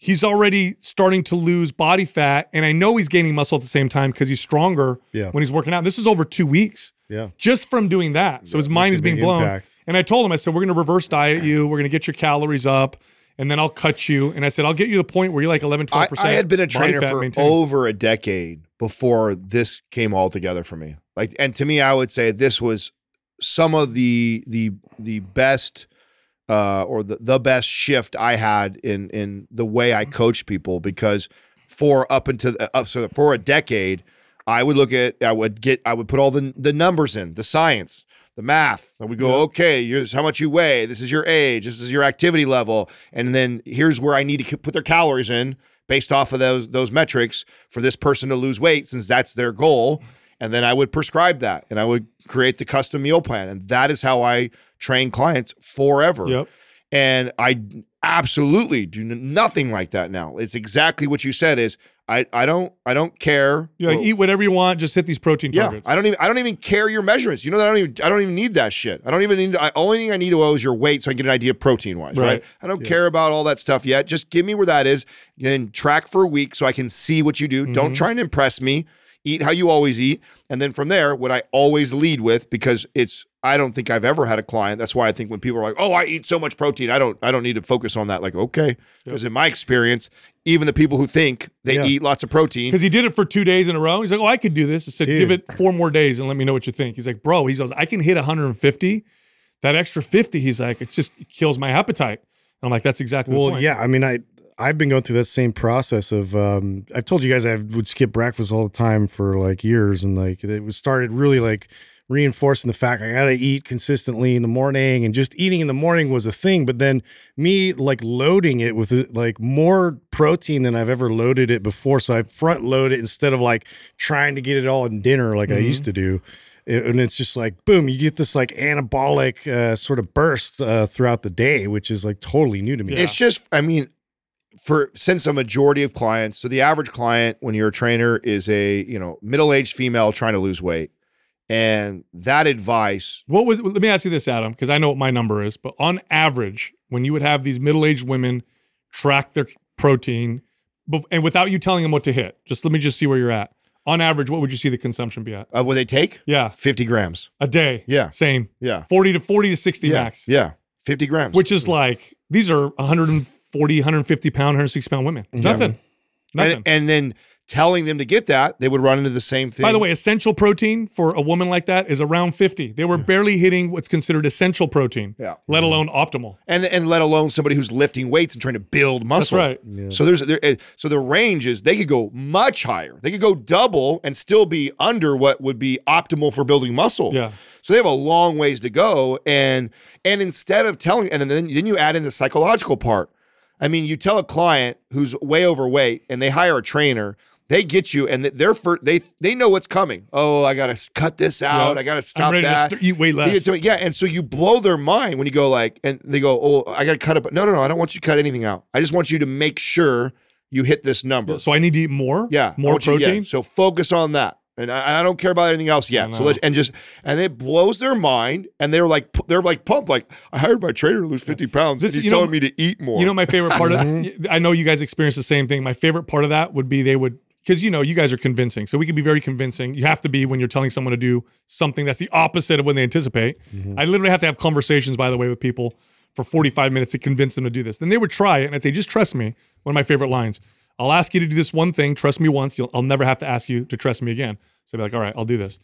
he's already starting to lose body fat, and I know he's gaining muscle at the same time because he's stronger Yeah. when he's working out. This is over two weeks Yeah. just from doing that. So his mind is being blown. impact. And I told him, I said, we're going to reverse diet you. We're going to get your calories up. And then I'll cut you. And I said, I'll get you to the point where you're like 11, 12%. I, I had been a trainer for maintained. over a decade before this came all together for me. Like, and to me, I would say this was some of the the the best uh, or the, the best shift I had in in the way I coach people because for up until up so for a decade, I would look at I would get I would put all the the numbers in the science. The math. I would go, okay, here's how much you weigh. This is your age. This is your activity level. And then here's where I need to put their calories in based off of those those metrics for this person to lose weight since that's their goal and then I would prescribe that and I would create the custom meal plan and that is how I train clients forever Yep. and I absolutely do nothing like that now it's exactly what you said is I I don't I don't care You're like, eat whatever you want, just hit these protein yeah, targets. I don't even I don't even care your measurements. You know that I don't even I don't even need that shit. I don't even need. I, only thing I need to know is your weight, so I can get an idea protein wise. Right. Right. I don't care about all that stuff yet. Just give me where that is, and track for a week so I can see what you do. Mm-hmm. Don't try and impress me. Eat how you always eat, and then from there, what I always lead with because it's. I don't think I've ever had a client. That's why I think when people are like, "Oh, I eat so much protein," I don't. I don't need to focus on that. Like, okay, because in my experience, even the people who think they Yeah. eat lots of protein, Because he did it for two days in a row. He's like, oh, I could do this. I said, Dude. give it four more days and let me know what you think. He's like, bro, he goes, I can hit 150. That extra 50, he's like, it just kills my appetite. And I'm like, that's exactly the Well, yeah. I mean, I I've been going through that same process of um, I've told you guys I would skip breakfast all the time for like years, and like it was started really like reinforcing the fact I gotta eat consistently in the morning, and just eating in the morning was a thing. But then me like loading it with like more protein than I've ever loaded it before, so I front load it instead of like trying to get it all in dinner like I used to do. And it's just like boom you get this like anabolic uh, sort of burst uh, throughout the day which is like totally new to me It's just, I mean, for since a majority of clients, so the average client when you're a trainer is a you know middle aged female trying to lose weight, and that advice. What was? Let me ask you this, Adam, because I know what my number is. But on average, when you would have these middle-aged women track their protein, and without you telling them what to hit, just let me just see where you're at. On average, what would you see the consumption be at? Uh, what they take? Yeah, Fifty grams. a day. Yeah. same. Yeah. Forty to forty to sixty Yeah. max. Yeah. Fifty grams. Which is like these are 140, 150 pound, 160 pound women. It's nothing. Nothing. and, and then telling them to get that, they would run into the same thing. By the way, essential protein for a woman like that is around 50. They were barely hitting what's considered essential protein, Yeah. let alone optimal. and and let alone somebody who's lifting weights and trying to build muscle. That's right. So there's there, eh, so the range is they could go much higher. They could go double and still be under what would be optimal for building muscle. Yeah. So they have a long ways to go, and and instead of telling, and then then you add in the psychological part. I mean, you tell a client who's way overweight, and they hire a trainer. They get you, and they're for they they know what's coming. Oh, I gotta cut this out. Yeah. I gotta stop that. to st- eat way less. get to it, yeah, and so you blow their mind when you go like, and they go, "Oh, I got to cut it." No, no, no, I don't want you to cut anything out. I just want you to make sure you hit this number. So I need to eat more. yeah, more want you- yeah, protein. so focus on that, and I, I don't care about anything else yet. So know. let and just and it blows their mind, and they're like, they're like pumped. Like I hired my trainer to lose fifty pounds. This- and he's you know- telling me to eat more. You know, my favorite part of <laughs> I know you guys experience the same thing. My favorite part of that would be they would because you know you guys are convincing, so we can be very convincing. You have to be when you're telling someone to do something that's the opposite of when they anticipate. Mm-hmm. I literally have to have conversations, by the way, with people for 45 minutes to convince them to do this. Then they would try it, and I'd say, "Just trust me." One of my favorite lines. I'll ask you to do this one thing. Trust me once. You'll, I'll never have to ask you to trust me again. So they'd be like, "All right, I'll do this."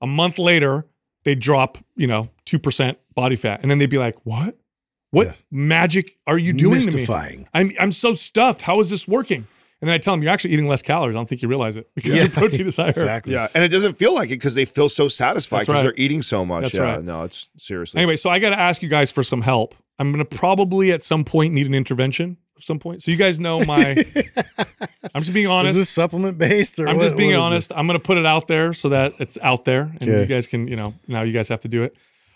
A month later, they drop, you know, two percent body fat, and then they'd be like, "What? What Yeah. magic are you doing to me?" I'm I'm so stuffed. How is this working? And then I tell them you're actually eating less calories. I don't think you realize it because your protein is higher. Exactly. yeah, and it doesn't feel like it because they feel so satisfied because right. they're eating so much. That's yeah, right. no, it's seriously. Anyway, so I got to ask you guys for some help. I'm going to probably at some point need an intervention at some point. So you guys know my. <laughs> I'm just being Is honest. this supplement based or I'm what- just being what is honest. I'm going to put it out there so that it's out there, and Okay. you guys can, you know, now you guys have to do it.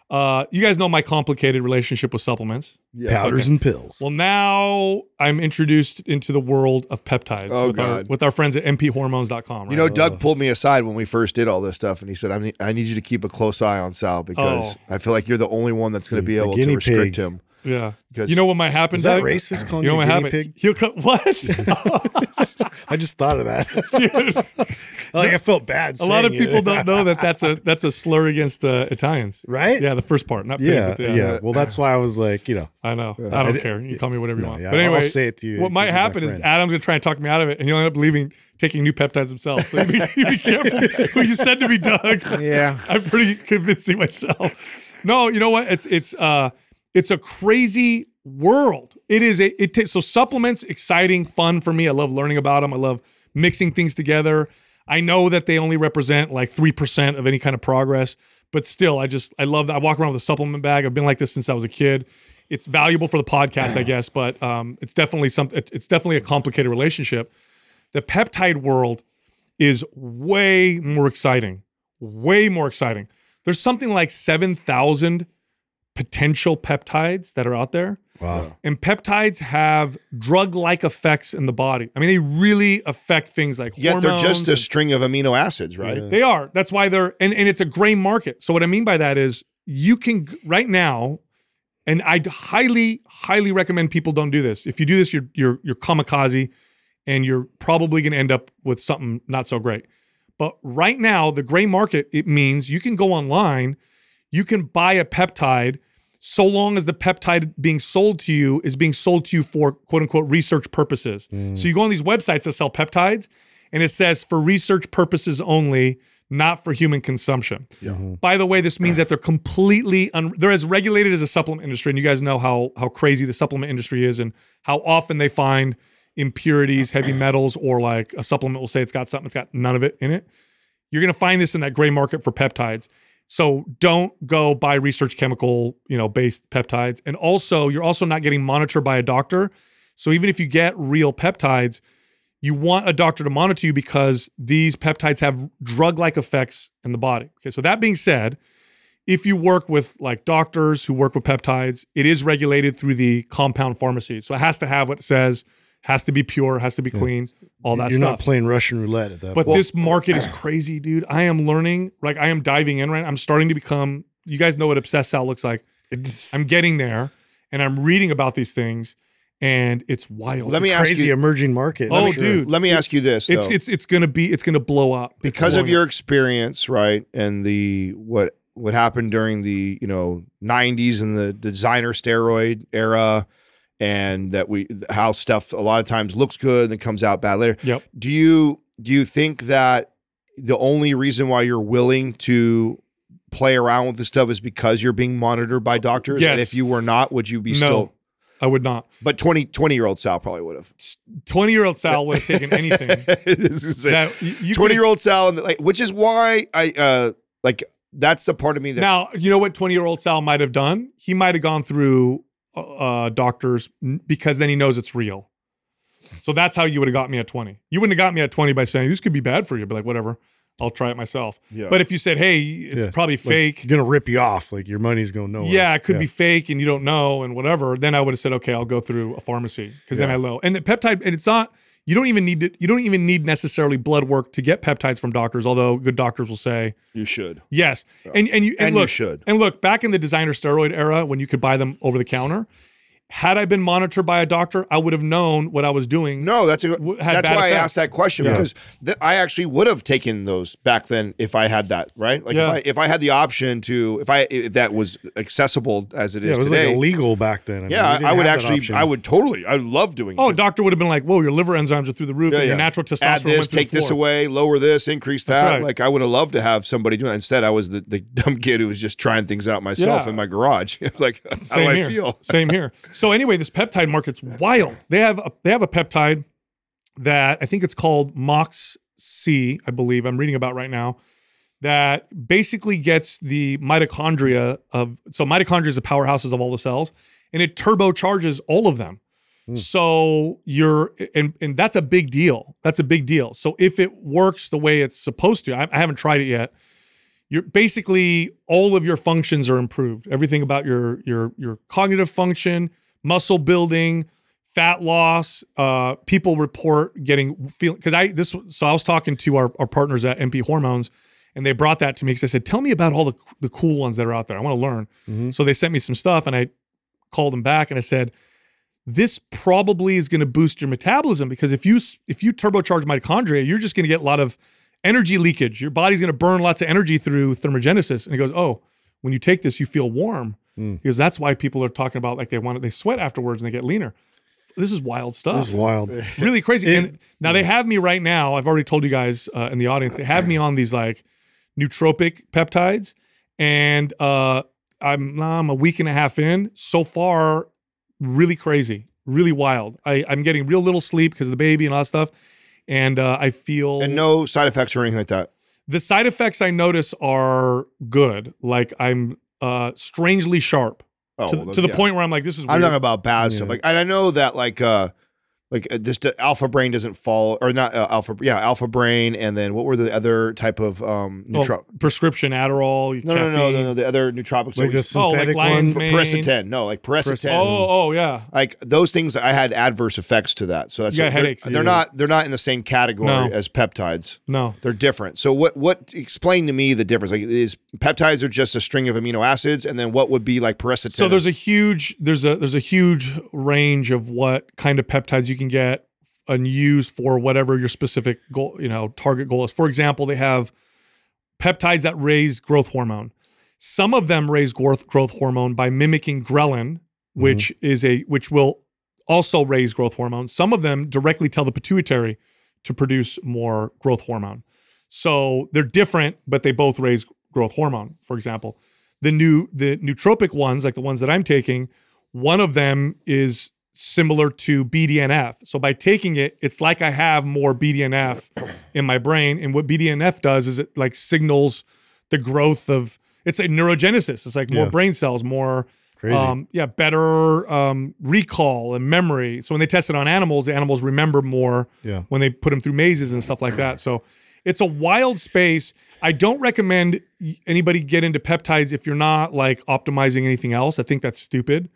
Uh, you guys know my complicated relationship with supplements. yeah. powders and pills Well, now I'm introduced into the world of peptides Oh, with, our, God. with our friends at mphormones.com. Right? You know, Doug pulled me aside when we first did all this stuff, and he said, "I need, I need you to keep a close eye on Sal because Oh. I feel like you're the only one that's going to be able to restrict pig. him." Yeah. Because You know what might happen? is that Doug? racist calling You know what a happened? pig He'll cut what? <laughs> <laughs> I just thought of that Dude, <laughs> like I felt bad a lot of it. people don't know that that's a that's a slur against uh, Italians. right Yeah, the first part, not pig, yeah, but yeah yeah. well that's why I was like you know I know. I I don't did- care. You call me whatever you No, want. yeah, but I'll anyway, say it to you What might because you're my happen is. Adam's gonna try and talk me out of it, and he'll end up leaving, taking new peptides himself. So you be, you be careful who you send to me, Doug. Yeah. I'm pretty convincing myself. No, you know what? It's it's uh it's a crazy world. It is a it takes so supplements exciting, fun for me. I love learning about them. I love mixing things together. I know that they only represent like 3% of any kind of progress, but still I just I love that. I walk around with a supplement bag. I've been like this since I was a kid. It's valuable for the podcast, I guess, but um it's definitely something it's definitely a complicated relationship. The peptide world is way more exciting. Way more exciting. There's something like 7,000 potential peptides that are out there. wow And peptides have drug like effects in the body. I mean, they really affect things like hormones. Yet they're just a hormones string of amino acids, right? and- They are. That's why they're, and, and it's a gray market. So, what I mean by that is you can, right now, and I'd highly, highly recommend people don't do this. If you do this, you're, you're, you're kamikaze and you're probably going to end up with something not so great. But right now, the gray market, it means you can go online, you can buy a peptide so long as the peptide being sold to you is being sold to you for quote unquote research purposes. So you go on these websites that sell peptides and it says for research purposes only, not for human consumption. Mm-hmm. By the way, this means that they're completely un- they're as regulated as a supplement industry, and you guys know how how crazy the supplement industry is, and how often they find impurities, heavy metals, or like a supplement will say it's got something, it's got none of it in it. You're gonna find this in that gray market for peptides. So don't go buy research chemical, you know, based peptides. And also, you're also not getting monitored by a doctor. So even if you get real peptides, you want a doctor to monitor you because these peptides have drug-like effects in the body. Okay, so that being said, if you work with like doctors who work with peptides, it is regulated through the compound pharmacy. So it has to have what it says, has to be pure, has to be clean, all that You're stuff. not playing Russian roulette at that But point. this market is crazy, dude. I am learning, like I am diving in right. I'm starting to become. You guys know what obsessed Sal looks like. I'm getting there, and I'm reading about these things, and it's wild. Let me ask crazy you. emerging market. Oh, sure. dude. Let me ask you this. it's though. it's it's gonna be it's gonna blow up It's because of blowing your up. experience, right, and the what what happened during the you know '90s and the designer steroid era, and that we how stuff a lot of times looks good and then comes out bad later. Yep. Do you do you think that the only reason why you're willing to play around with this stuff is because you're being monitored by doctors? And Yes. if you were not, would you be No. still? I would not. But 20, 20 year old Sal probably would have. Twenty year old Sal would have taken anything. <laughs> this is that you, you 20 year old Sal, and like, which is why I uh like that's the part of me that Now you know what twenty year old Sal might have done. He might have gone through uh, uh, doctors because then he knows it's real. So that's how you would have got me at twenty. You wouldn't have got me at twenty by saying this could be bad for you. But like whatever, I'll try it myself. Yeah. But if you said, hey, it's Yeah. probably Like, fake. gonna rip you off. Like your money's going nowhere. yeah, it could be fake and you don't know and whatever. Then I would have said, okay, I'll go through a pharmacy because then Yeah. I know. And the peptide, and it's not. You don't even need to. You don't even need necessarily blood work to get peptides from doctors. Although good doctors will say you should. yes. And and you and, And you should. and look back in the designer steroid era when you could buy them over the counter. Had I been monitored by a doctor, I would have known what I was doing. No, that's a, W- had that's bad why I asked that question Yeah. because th- I actually would have taken those back then if I had that right. Like Yeah. if I if I had the option to if I if that was accessible as it is Yeah, it was today. like illegal back then. I mean, yeah, I, would actually option. I would totally I would love doing. That. Oh, a doctor would have been like, "Whoa, your liver enzymes are through the roof, Yeah, and your natural testosterone add this, went through take the this away, lower this, increase that. right. Like I would have loved to have somebody do that. Instead, I was the, the <laughs> dumb kid who was just trying things out myself Yeah. in my garage. <laughs> like how Same do I here. feel? Same here. <laughs> So anyway, this peptide market's wild. They have a, they have a peptide that I think it's called Mox C, I believe. I'm reading about right now. That basically gets the mitochondria of so mitochondria is the powerhouses of all the cells, and it turbocharges all of them. Hmm. So you're and and that's a big deal. That's a big deal. So if it works the way it's supposed to, I, I haven't tried it yet. You're basically all of your functions are improved. Everything about your your your cognitive function, muscle building, fat loss. Uh, people report getting feel because I this so I was talking to our, our partners at MP Hormones, and they brought that to me because I said, "Tell me about all the the cool ones that are out there. I want to learn." So they sent me some stuff, and I called them back and I said, "This probably is going to boost your metabolism because if you if you turbocharge mitochondria, you're just going to get a lot of energy leakage. Your body's going to burn lots of energy through thermogenesis." And he goes, "Oh." When you take this, you feel warm because that's why people are talking about like they want it, they sweat afterwards and they get leaner. This is wild stuff This is wild. <laughs> really crazy. and now they have me right now. I've already told you guys uh, in the audience. They have me on these like nootropic peptides, and uh, I'm I'm a week and a half in. So far, really crazy, really wild. I, I'm getting real little sleep because of the baby and all that stuff, and uh, I feel And no side effects or anything like that. the side effects I notice are good. Like I'm uh, strangely sharp Oh, to, well, to the yeah. point where I'm like, this is weird. I'm talking about bad stuff. Like, and I know that like uh like uh, this uh, alpha brain doesn't fall or not uh, alpha yeah alpha brain and then what were the other type of um Well, neutro- prescription Adderall. no, no, no, no, caffeine. no, the other nootropics. Like that we- the Oh, like synthetic ones. mane. Piracetam. No, like piracetam. Oh, oh yeah. Like those things, I had adverse effects to that. So that's You got they're, headaches. They're not. They're not in the same category No. as peptides. No. They're different. So what? What? Explain to me the difference. Like, is peptides are just a string of amino acids, and then what would be like piracetam? So there's a huge there's a there's a huge range of what kind of peptides you can get and use for whatever your specific goal, you know, target goal is. For example, they have peptides that raise growth hormone. Some of them raise growth growth hormone by mimicking ghrelin, mm-hmm. which is a which will also raise growth hormone. Some of them directly tell the pituitary to produce more growth hormone. So they're different, but they both raise growth hormone, for example. The new the nootropic ones, like the ones that I'm taking, one of them is similar to BDNF. So by taking it, it's like I have more BDNF <coughs> in my brain. And what BDNF does is it like signals the growth of it's a neurogenesis. It's like more Yeah. brain cells, more Crazy. um, yeah, better um, recall and memory. So when they test it on animals, the animals remember more Yeah. when they put them through mazes and stuff like that. So it's a wild space. I don't recommend anybody get into peptides if you're not like optimizing anything else. I think that's stupid.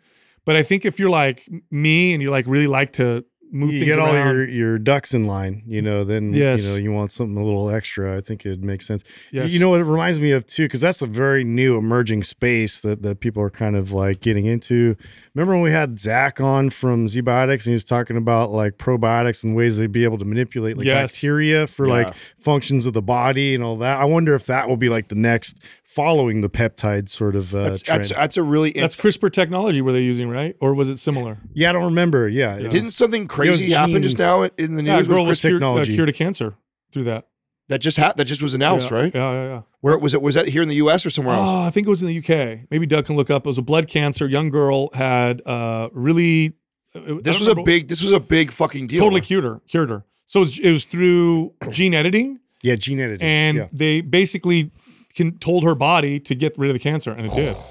But I think if you're like me and you like really like to move you things get all around, your, your ducks in line, you know, then Yes. you know you want something a little extra. I think it makes sense. Yes. You know what it reminds me of too, because that's a very new emerging space that, that people are kind of like getting into. Remember when we had Zach on from Zbiotics and he was talking about like probiotics and ways they'd be able to manipulate like Yes. bacteria for Yeah. like functions of the body and all that. I wonder if that will be like the next following the peptide sort of uh, That's, trend. that's that's a really that's CRISPR technology were they using, right? Or was it similar? yeah, I don't remember. Yeah, it Didn't something crazy gene- happen just now in the Yeah, a news? girl with was Chris- cured, uh, technology. cured of cancer through that. that just ha- that just was announced, yeah, right? Yeah, yeah, yeah. Where was it? Was that here in the U.S. or somewhere else? Oh, I think it was in the UK. Maybe Doug can look up. It was a blood cancer. Young girl had uh, really. This don't was a big. This was a big fucking deal. totally cured her. Cured her. So it was, it was through gene editing, yeah, gene editing. and yeah. they basically can told her body to get rid of the cancer, and it did. <sighs>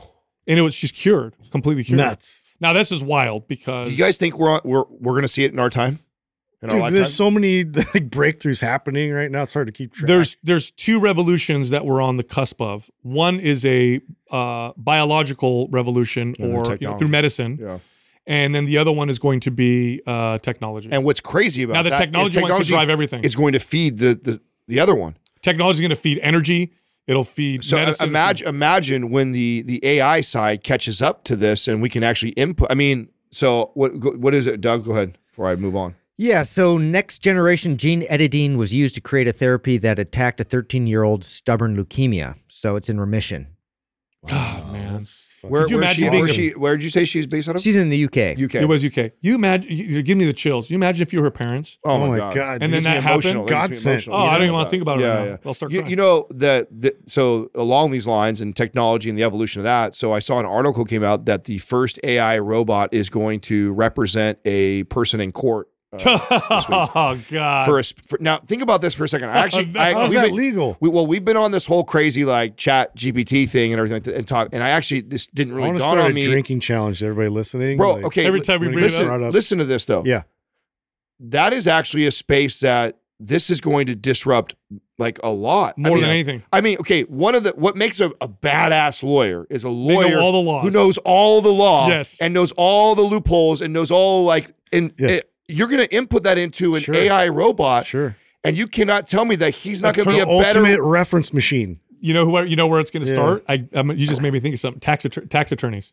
And it was she's cured, completely cured. nuts. Now this is wild because Do you guys think we're on, we're we're gonna see it in our time? In our Dude, lifetime? there's so many <laughs> like breakthroughs happening right now. It's hard to keep track. there's there's two revolutions that we're on the cusp of. One is a uh, biological revolution, Yeah, the or you know, technology. through medicine, yeah. and then the other one is going to be uh, technology. And what's crazy about now the that is technology, one can drive everything. is going to feed the the, the other one. Technology is going to feed energy. It'll feed So medicine. imagine imagine when the the AI side catches up to this and we can actually input. I mean, so what what is it, Doug? Go ahead before I move on. Yeah, so next generation gene editing was used to create a therapy that attacked a 13 year old stubborn leukemia. So it's in remission. God, man. Where, Could you where is she, imagine where, being is a- she, where did you say she's based out of? She's in the UK. UK. It was UK. You imagine? You, you give me the chills. You imagine if you were her parents? oh, Oh my my god. God. And then that happened? It God sent. emotional. Oh, I don't even want to think about it yeah, right now. yeah. I'll start You, crying. you know that. the so along these lines and technology and the evolution of that. So I saw an article came out that the first AI robot is going to represent a person in court. Uh, <laughs> oh God. for a for, now, think about this for a second. I actually. I, How's we've that been- legal? We, well, we've been on this whole crazy like Chat GPT thing and everything like that, and talk. And I actually this didn't I really to dawn start on a me, drinking challenge to everybody listening. bro. like- Okay, Every time we when it bring it gets up. listen, up. listen to this though. Yeah. that is actually a space that this is going to disrupt like a lot. I more mean, than anything. I mean, okay, one of the what makes a, a badass lawyer is a lawyer know all the laws. who knows all the law Yes. and knows all the loopholes and knows all like and Yeah. it- you're going to input that into an Sure. AI robot Sure. and you cannot tell me that he's not going to be a The better ultimate reference machine. You know who? You know where it's going to Yeah. start? I, I you just made me think of something. Tax att- tax attorneys.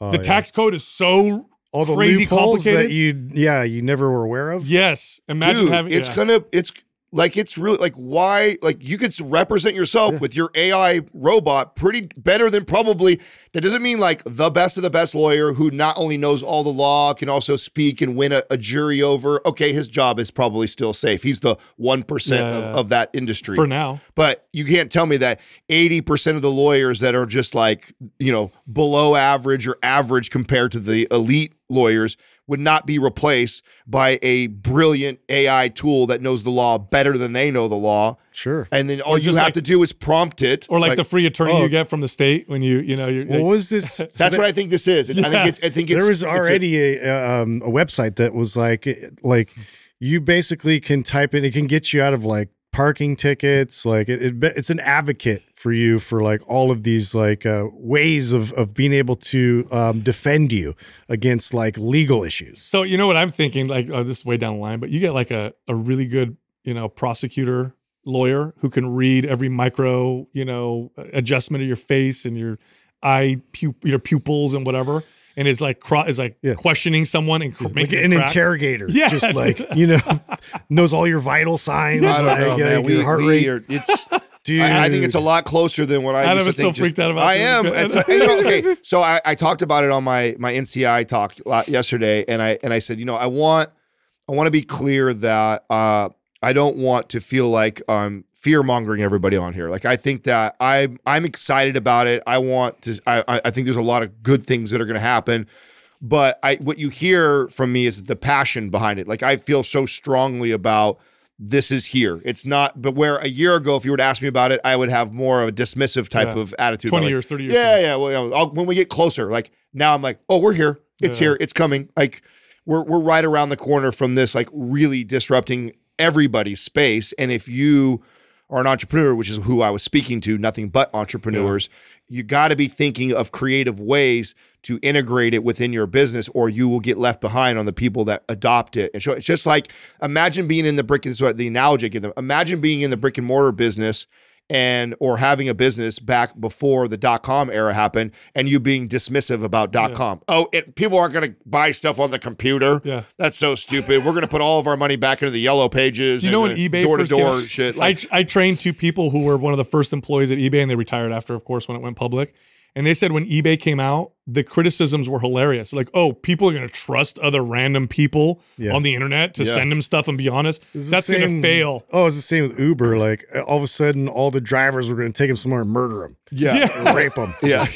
Oh, the yeah. tax code is so all the crazy loopholes complicated. that you yeah you never were aware of. yes. Imagine Dude, having it's yeah. gonna it's like it's really like why like you could represent yourself with your AI robot pretty better than probably that doesn't mean like the best of the best lawyer who not only knows all the law can also speak and win a, a jury over okay his job is probably still safe he's the 1% Yeah, of, yeah. of that industry for now. but you can't tell me that 80% of the lawyers that are just like, you know, below average or average compared to the elite lawyers would not be replaced by a brilliant AI tool that knows the law better than they know the law. Sure. And then all Or you have like- to do is prompt it. Or like, the free attorney oh. you get from the state when you you know you're. What was this? <laughs> that's what I think this is. I think it's I think it's there was it's a- already a, um, a website that was like like you basically can type in it can get you out of like parking tickets like it, it it's an advocate for you for like all of these like uh, ways of of being able to um, defend you against like legal issues So you know what I'm thinking? Like, oh, this is way down the line, but you get like a, a really good, you know, prosecutor lawyer who can read every micro, you know, adjustment of your face and your eye pu- your pupils and whatever, and is like cro- is like Yeah. questioning someone and cr- like making an it crack. interrogator <laughs> Yeah. just like you know <laughs> knows all your vital signs I don't like, know, uh, man. your We, heart we rate are, it's dude <laughs> I, I think it's a lot closer than what I Adam used to is so. Just- freaked out about I am. It's a, you know, okay, so I, I talked about it on my my NCI talk yesterday, and I and I said, you know, I want I want to be clear that uh, I don't want to feel like I'm fear mongering everybody on here. Like I think that I'm I'm excited about it. I want to. I I- I think there's a lot of good things that are going to happen. But I what you hear from me is the passion behind it. Like I feel so strongly about this is here. It's not. But where a year ago, if you were to ask me about it, I would have more of a dismissive type Yeah. of attitude. 20 Like, years, 30 years Yeah, yeah. Well, I'll, when we get closer, like now, I'm like, oh, we're here. It's Yeah. here. It's coming. Like we're we're right around the corner from this, like really disrupting everybody's space. And if you are an entrepreneur, which is who I was speaking to, nothing but entrepreneurs, you got to be thinking of creative ways to integrate it within your business, or you will get left behind on the people that adopt it. And so it's just like imagine being in the brick and so the analogy I give them. Imagine being in the brick and mortar business and or having a business back before the dot com era happened and you being dismissive about dot com. Oh, it, people aren't going to buy stuff on the computer. Yeah. That's so stupid. We're going to put all of our money back into the yellow pages. You know when eBay door to door shit? I, I trained two people who were one of the first employees at eBay, and they retired after, of course, when it went public. And they said when eBay came out, the criticisms were hilarious. Like, oh, people are going to trust other random people Yeah. on the internet to Yeah. send them stuff and be honest. It's That's going to fail. Oh, it's the same with Uber. Like all of a sudden, all the drivers were going to take him somewhere and murder him, yeah. rape him. Yeah.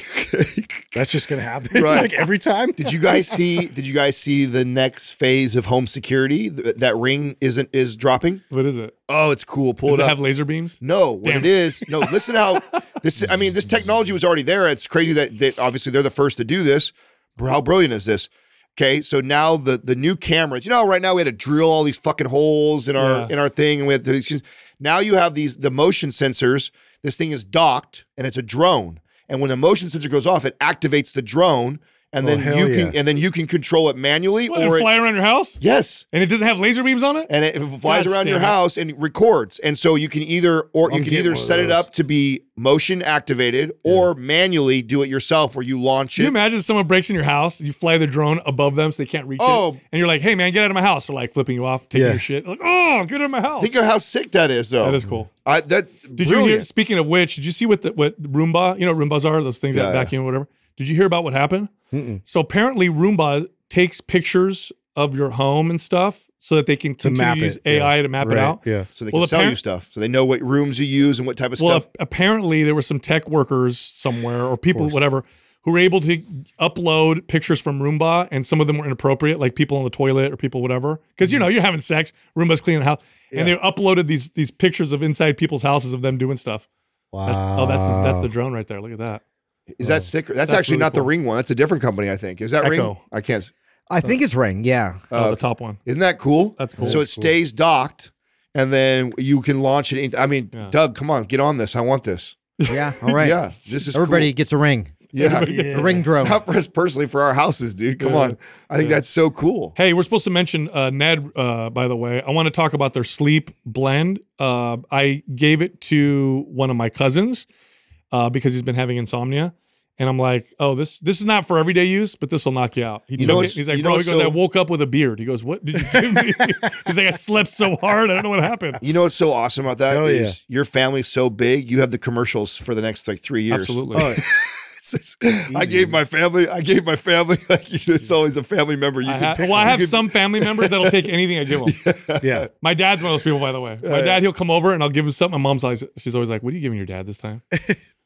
That's just going to happen. Right. <laughs> like every time. Did you guys see? Did you guys see the next phase of home security? Th- that ring isn't is dropping. What is it? Oh, it's cool. Pull Does it it up. have laser beams? no, what it is. No, listen how <laughs> this. I mean, this technology was already there. It's crazy that, that obviously they're the first to do this. How brilliant is this? Okay, so now the the new cameras. You know, right now we had to drill all these fucking holes in our Yeah. in our thing, and we had to. Now you have these the motion sensors. This thing is docked, and it's a drone. And when the motion sensor goes off, it activates the drone, and Oh, then you can yeah. and then you can control it manually What, or it, fly around your house? yes. And it doesn't have laser beams on it? and it flies God around your it. house and records. And so you can either or I'm you can either set it up to be motion activated or manually do it yourself where you launch it. You imagine someone breaks in your house, you fly the drone above them so they can't reach Oh. it, and you're like, "Hey man, get out of my house!" They're like flipping you off, taking Yeah. your shit. Like, "Oh, get out of my house!" Think of how sick that is, though. that is cool. I, that Did you hear? Speaking of which, did you see what the, what Roomba? You know Roombas are those things Yeah, that vacuum or whatever. Did you hear about what happened? So apparently, Roomba takes pictures of your home and stuff so that they can To continue map use it, yeah. AI to map it out. Yeah. So they can Well, sell you stuff. So they know what rooms you use and what type of Well, stuff. ap- apparently there were some tech workers somewhere or people, whatever, who were able to upload pictures from Roomba, and some of them were inappropriate, like people on the toilet or people whatever. Because you know you're having sex, Roomba's cleaning the house, and they uploaded these these pictures of inside people's houses of them doing stuff. Wow. That's, oh, that's the, that's the drone right there. Look at that. Is that sick? That's, That's actually really not the. Ring one. That's a different company, I think. Is that Ring? I can't. s- I think it's Ring. Yeah. oh, the top one. Isn't that cool? That's cool. So it stays docked, and then you can launch it. in- I mean, Yeah. Doug, come on, get on this. I want this. Yeah. All right. <laughs> Yeah, this is Everybody gets a ring. Cool. Yeah. It's a ring drone. Not for us personally, for our houses, dude. Come Yeah. on. I think that's so cool. Hey, we're supposed to mention uh, Ned, uh, by the way. I want to talk about their sleep blend. Uh, I gave it to one of my cousins uh, because he's been having insomnia. And I'm like, oh, this this is not for everyday use, but this will knock you out. He You took it. He's like, bro, he what's goes, I woke up with a beard. He goes, what did you give me? <laughs> he's like, I slept so hard. I don't know what happened. You know what's so awesome about that Hell is your family's so big, you have the commercials for the next like three years. Absolutely. <laughs> Oh, I gave my family, I gave my family, <laughs> like there's always a family member you I can ha- pick. well, I you have can- some family members that'll take anything I give them. yeah. My dad's one of those people, by the way. My dad, he'll come over and I'll give him something. My mom's always, she's always like, "What are you giving your dad this time?"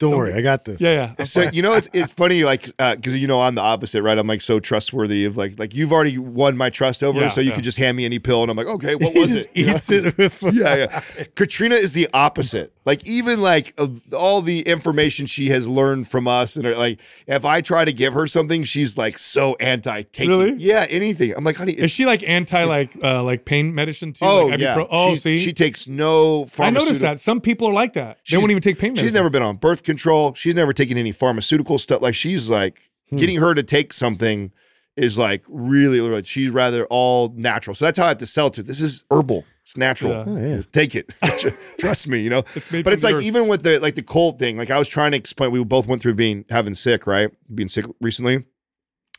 Don't worry, I got this. Yeah, yeah. I'm So fine. you know it's it's funny like because you know I'm the opposite right I'm like so trustworthy of like like you've already won my trust over Yeah, so you yeah. could just hand me any pill and I'm like okay what <laughs> was it You know? it <laughs> with yeah, yeah. <laughs> Katrina is the opposite. Like even like of all the information she has learned from us, and like if I try to give her something, she's like so anti taking. Really? Yeah, anything. I'm like, honey, Is she like anti like uh like pain medicine too? oh like yeah. ibuprofen? Oh, She- see, she takes no. I noticed that some people are like that. They won't even take pain medicine. She's never been on birth control. She's never taken any pharmaceutical stuff. Like she's like Hmm. getting her to take something is like really. really- She's rather all natural. So that's how I have to sell to. This is herbal. It's natural. Yeah. Oh, yeah. Take it. <laughs> Trust me. You know. It's made but it's like earth. even with the like the cold thing. Like I was trying to explain. We both went through being having sick, right? Being sick recently,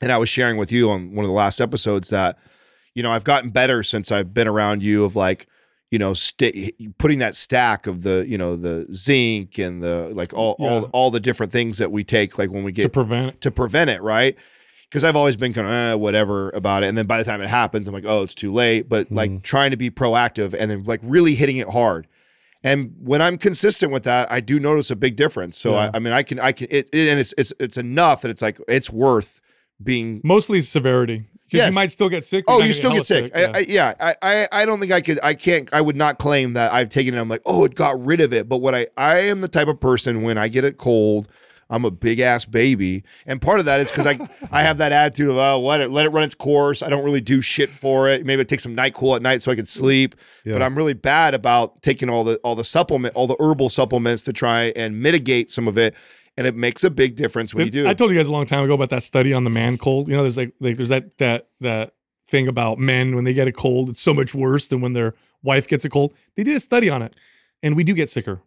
and I was sharing with you on one of the last episodes that you know I've gotten better since I've been around you. Of like you know sta putting that stack of the you know the zinc and the like all Yeah. all all the different things that we take like when we get to prevent. to prevent it, right? Because I've always been kind of eh, whatever about it, and then by the time it happens, I'm like, oh, it's too late. But like trying to be proactive and then like really hitting it hard. And when I'm consistent with that, I do notice a big difference. So Yeah. I, I mean, I can, I can, it, it- and it's, it's, it's enough that it's like it's worth being. Mostly severity. Yes. you might still get sick. Oh, you still get hella sick. I, I, yeah, I, I, I don't think I could. I can't. I would not claim that I've taken it. I'm like, oh, it got rid of it. But what I, I am the type of person when I get a cold, I'm a big ass baby, and part of that is because I, <laughs> I have that attitude of oh, let it, let it run its course. I don't really do shit for it. Maybe I take some Nyquil at night so I can sleep. But I'm really bad about taking all the all the supplement, all the herbal supplements to try and mitigate some of it. And it makes a big difference when you do. I told you guys a long time ago about that study on the man cold. You know, there's like, like there's that that that thing about men when they get a cold, it's so much worse than when their wife gets a cold. They did a study on it, and we do get sicker.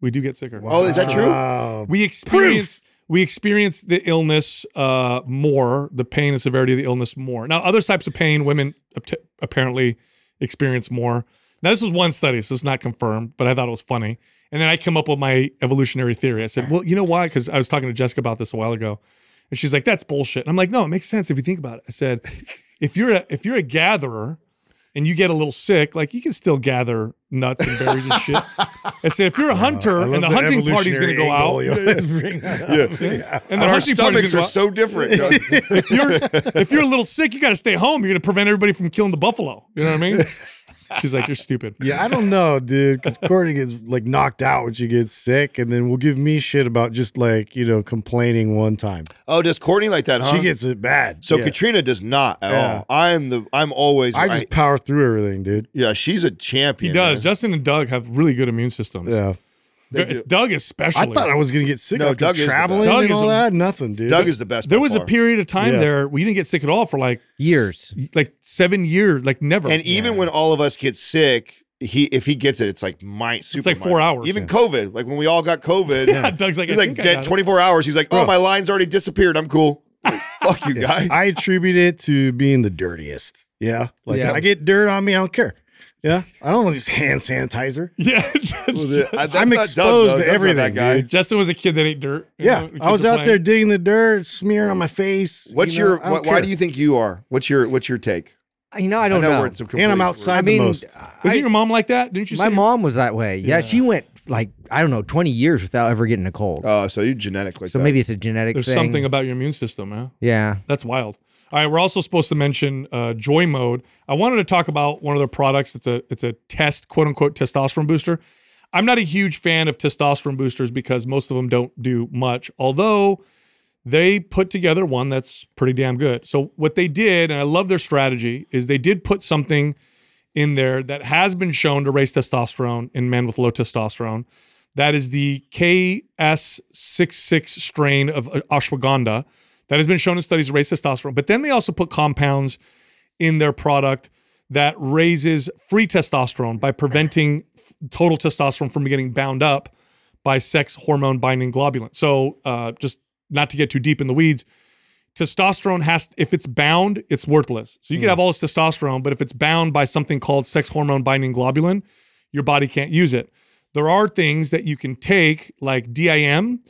We do get sicker. Oh, is that true? Wow. We experience we experience the illness uh, more, the pain and severity of the illness more. Now, other types of pain, women ap- apparently experience more. Now, this is one study, so it's not confirmed, but I thought it was funny. And then I come up with my evolutionary theory. I said, well, you know why? Because I was talking to Jessica about this a while ago, and she's like, "That's bullshit." And I'm like, "No, it makes sense if you think about it." I said, "If you're a if you're a gatherer." And you get a little sick, like you can still gather nuts and berries and shit. I said, if you're a hunter and the, hunting party's going to go out, evolutionary angle you always <laughs> bring that up. and the our hunting stomachs are so different. <laughs> if you're if you're a little sick, you got to stay home. You're going to prevent everybody from killing the buffalo. You know what I mean? She's like, you're stupid. Yeah, I don't know, dude. Because Courtney gets like knocked out when she gets sick, and then will give me shit about just like you know complaining one time. oh, does Courtney like that? Huh? She gets it bad. So yeah. Katrina does not at Yeah. all. I'm the I'm always I just power through everything, dude. yeah, she's a champion. He does. man. Justin and Doug have really good immune systems. Yeah, They It's do. Doug especially. I thought I was gonna get sick No, after Doug traveling best. Doug and is all a- that. Nothing, dude. Doug is the best. there by was a period of time Yeah. there where you didn't get sick at all for like Years. like seven years, like never. and even when all of us get sick, he if he gets it, it's like my super. It's like four minor. hours. Even COVID, like when we all got COVID, yeah, Doug's like, he's I like dead 24 hours. He's like, oh, Bro. my line's already disappeared. I'm cool. <laughs> Like, Fuck you, guy. I attribute it to being the dirtiest. Yeah, like Yeah. I get dirt on me, I don't care. Yeah, I don't use hand sanitizer. <laughs> Yeah, Uh, I'm not Doug, exposed though. to everything, That guy. dude. Justin was a kid that ate dirt. Yeah, know, I was out playing. there digging the dirt, smearing on my face. What's you know, your? Wh- why do you think you are? What's your? What's your take? You know, I don't know know. where it's a And I'm complete- outside I mean, most. Was I- your mom like that? Didn't you? my say? mom was that way. Yeah, she went like I don't know, twenty years without ever getting a cold. Oh, so you're genetic like so that. maybe it's a genetic There's thing. something about your immune system, man. yeah. That's wild. All right, we're also supposed to mention uh, Joy Mode. I wanted to talk about one of their products. It's a it's a test quote unquote testosterone booster. I'm not a huge fan of testosterone boosters because most of them don't do much. Although they put together one that's pretty damn good. So what they did, and I love their strategy, is they did put something in there that has been shown to raise testosterone in men with low testosterone. That is the KSM-66 strain of uh, ashwagandha that has been shown in studies to raise testosterone. But then they also put compounds in their product that raises free testosterone by preventing total testosterone from getting bound up by sex hormone binding globulin. So, uh, just not to get too deep in the weeds, testosterone has if it's bound, it's worthless. So you can have all this testosterone, but if it's bound by something called sex hormone binding globulin, your body can't use it. There are things that you can take like DIM,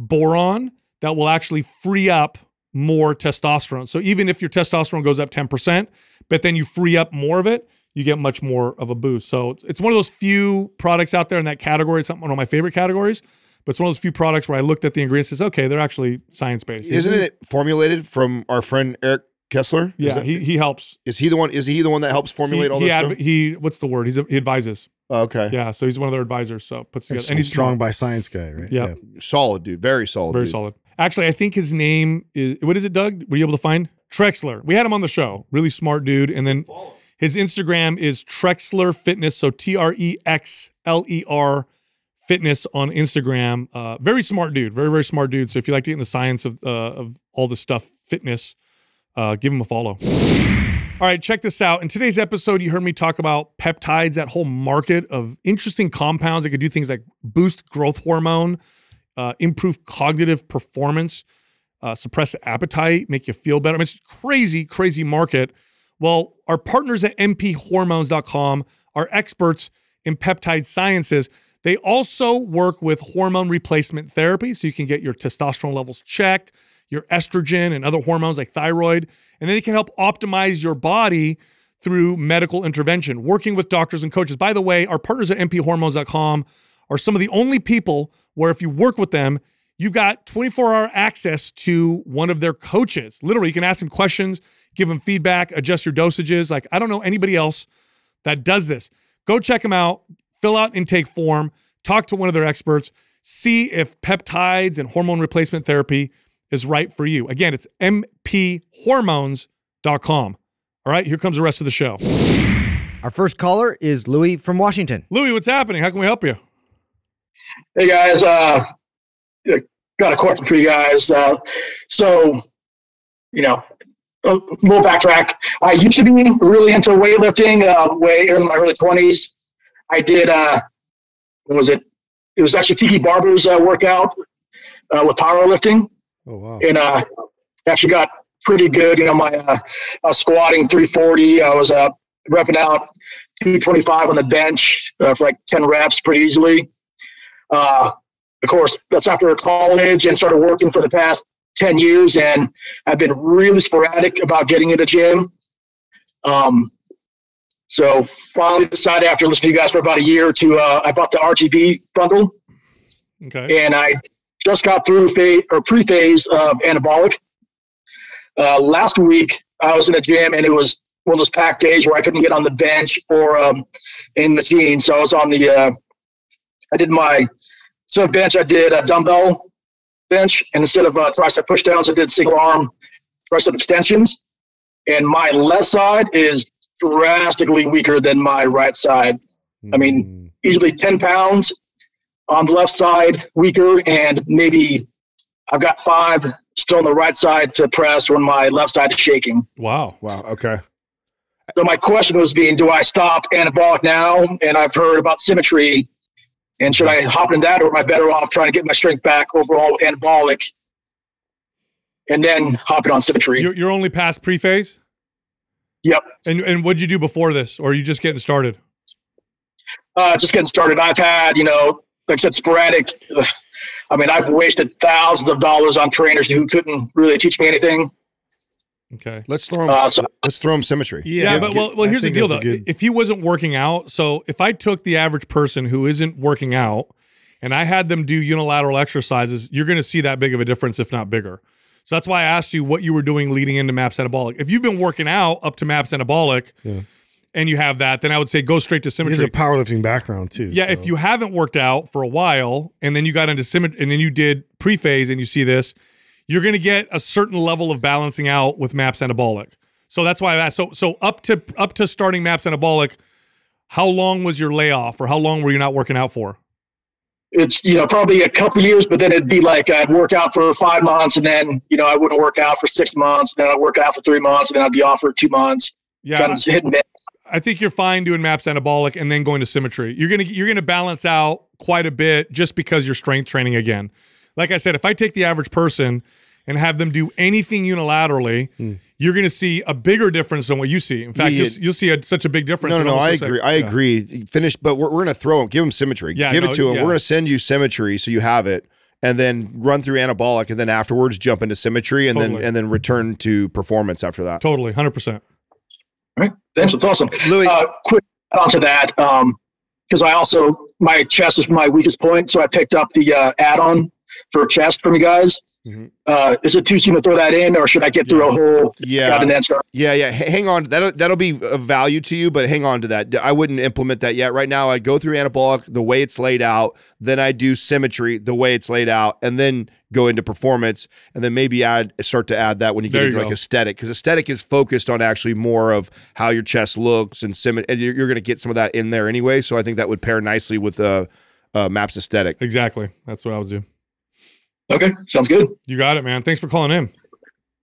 boron, that will actually free up more testosterone. So even if your testosterone goes up 10%, but then you free up more of it, you get much more of a boost. So it's, it's one of those few products out there in that category. It's one of my favorite categories, but it's one of those few products where I looked at the ingredients and says, okay, they're actually science based. Isn't it formulated from our friend Eric Kessler? Yeah, that- he, he helps. is he the one? Is he the one that helps formulate he, all he, this adv- stuff? he what's the word? He's a, he advises. Oh, okay, Yeah, so he's one of their advisors. So puts together, That's and he's strong by science guy, right? Yeah. solid dude, very solid, very dude. solid. Actually, I think his name is what is it, Doug? Were you able to find Trexler? We had him on the show. Really smart dude. And then his Instagram is Trexler Fitness. So T R E X L E R Fitness on Instagram. Uh, very smart dude. Very very smart dude. So if you like to get in the science of uh, of all this stuff, fitness, uh, give him a follow. All right, check this out. In today's episode, you heard me talk about peptides, that whole market of interesting compounds that could do things like boost growth hormone, uh, improve cognitive performance, uh, suppress appetite, make you feel better. I mean, it's crazy, crazy market. Well, our partners at mphormones.com are experts in peptide sciences. They also work with hormone replacement therapy, so you can get your testosterone levels checked, your estrogen and other hormones like thyroid, and then they can help optimize your body through medical intervention, working with doctors and coaches. By the way, our partners at mphormones.com are some of the only people where if you work with them, you've got 24 hour access to one of their coaches. Literally, you can ask them questions, give them feedback, adjust your dosages. Like, I don't know anybody else that does this. Go check them out, fill out intake form, talk to one of their experts, see if peptides and hormone replacement therapy is right for you. Again, it's mphormones.com. All right, here comes the rest of the show. Our first caller is Louis from Washington. Louis, what's happening? How can we help you? Hey guys, uh, got a question for you guys. Uh, so, you know, a little backtrack. I used to be really into weightlifting, uh, way in my early twenties. I did, uh, what was it? It was actually Tiki Barber's uh, workout uh, with powerlifting, Oh wow. and uh, actually got pretty good. You know, my uh, I was squatting 340. I was uh, repping out 225 on the bench uh, for like 10 reps pretty easily. Uh, of course, that's after college and started working for the past 10 years, and I've been really sporadic about getting in the gym. Um, so finally decided after listening to you guys for about a year to uh, I bought the RGB bundle, Okay. and I just got through phase or pre-phase of anabolic. Uh, last week, I was in a gym and it was one of those packed days where I couldn't get on the bench or um, in the machine. So I was on the, uh, I did my, instead of bench, I did a dumbbell bench. And instead of uh, tricep push downs, I did single arm tricep extensions. And my left side is drastically weaker than my right side. I mean, easily 10 pounds on the left side, weaker, and maybe I've got five still on the right side to press when my left side is shaking. Wow. Wow. Okay. So my question was being, do I stop anabolic now? And I've heard about symmetry. And should I hop in that or am I better off trying to get my strength back overall with anabolic and then hopping on symmetry? You're, you're only past pre-phase? yep. And and what'd you do before this? Or are you just getting started? Uh, just getting started. I've had, you know, like I said, sporadic. I mean, I've wasted thousands of dollars on trainers who couldn't really teach me anything. Okay. Let's throw him. Uh, so- let's throw him symmetry. Yeah, but well, well here's the deal though. good- If he wasn't working out, so if I took the average person who isn't working out and I had them do unilateral exercises, you're going to see that big of a difference, if not bigger. So that's why I asked you what you were doing leading into MAPS Anabolic. If you've been working out up to MAPS Anabolic Yeah. and you have that, then I would say go straight to symmetry. has symmetry. a powerlifting background too. Yeah, so- if you haven't worked out for a while and then you got into symmetry and then you did pre-phase and you see this, you're going to get a certain level of balancing out with MAPS anabolic. So that's why I asked. So so up to up to starting MAPS anabolic, how long was your layoff or how long were you not working out for? It's, you know, probably a couple years, but then it'd be like I'd work out for five months and then, you know, I wouldn't work out for six months. And then I'd work out for three months and then I'd be off for two months. Yeah, Kind of hit and. I think you're fine doing MAPS anabolic and then going to symmetry. You're gonna you're gonna balance out quite a bit just because you're strength training again. Like I said, if I take the average person and have them do anything unilaterally, you're gonna see a bigger difference than what you see. In fact, Yeah, you'll, you'll see a, such a big difference. No, no, no. I agree. like- I yeah. agree. Finish, but we're, we're going to throw him. Give them symmetry. Yeah, give no, it to them. yeah. We're going to send you symmetry so you have it, and then run through anabolic, and then afterwards jump into symmetry, and Totally. then and then return to performance after that. Totally, hundred percent. All right. Thanks. That's awesome. Louis, Uh, quick onto that. Um, because I also, my chest is my weakest point. So I picked up the uh, add on for chest from you guys. Mhm. Uh, is it too soon to throw that in or should I get through a whole yeah, an answer? Yeah, yeah. Hang on. That'll that'll be of value to you, but hang on to that. I wouldn't implement that yet. Right now, I go through anabolic the way it's laid out, then I do symmetry the way it's laid out, and then go into performance, and then maybe add start to add that when you get There you into like aesthetic, because aesthetic is focused on actually more of how your chest looks and symmetry, and you're, you're going to get some of that in there anyway. So I think that would pair nicely with uh, uh maps aesthetic. Exactly. That's what I would do. Okay. Sounds good. You got it, man. Thanks for calling in.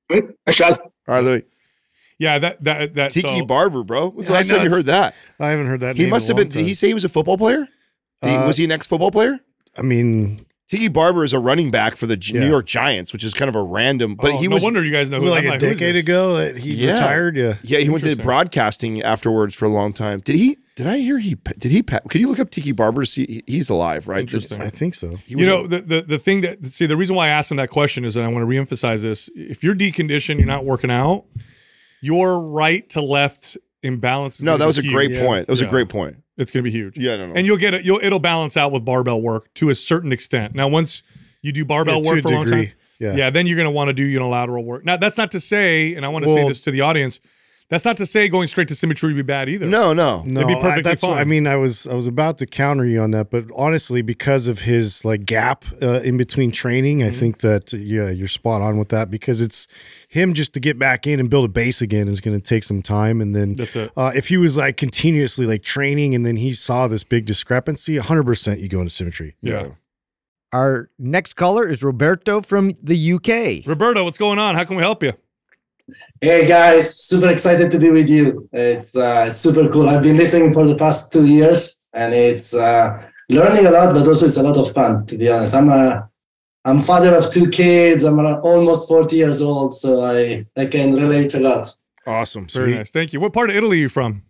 Great. Thanks, guys. All right, Louis. Yeah, that that that Tiki so, Barber, bro. When's the I last time you heard that? I haven't heard that. He name in must a have been. long Did he say he was a football player? Did he- Uh, was he an ex football player? I mean, Tiki Barber is a running back for the G- Yeah. New York Giants, which is kind of a random. But Oh, he no was, wonder you guys know. was Who, like I'm a like, decade ago that he Yeah. retired? Yeah. yeah, he went to broadcasting afterwards for a long time. Did he? Did I hear he? Did he? Could you look up Tiki Barber see? He's alive, right? Interesting. I think so. He was You a- know, the, the the thing that see the reason why I asked him that question is that I want to reemphasize this. If you're deconditioned, you're not working out, your right to left imbalance. No, that be was a huge. great point. That was Yeah. a great point. It's going to be huge. Yeah, no, no. and you'll get it. You'll it'll balance out with barbell work to a certain extent. Now, once you do barbell Yeah, work for a long time, Yeah. yeah, then you're going to want to do unilateral work. Now, that's not to say, and I want to say this to the audience. That's not to say going straight to symmetry would be bad either. no, no. No, be I- perfectly that's what- I mean, I was I was about to counter you on that, but honestly, because of his like gap uh, in between training, Mm-hmm. I think that yeah, you're spot on with that because it's him just to get back in and build a base again is going to take some time, and then That's it. Uh, if he was like continuously like training and then he saw this big discrepancy, 100 percent you go into symmetry. Yeah. Our next caller is Roberto from the UK. Roberto, what's going on? How can we help you? Hey guys, super excited to be with you. It's uh, it's super cool. I've been listening for the past two years, and it's uh, learning a lot, but also it's a lot of fun. To be honest, I'm a I'm father of two kids. I'm almost 40 years old, so I I can relate a lot. Awesome, Very nice. Thank you. What part of Italy are you from?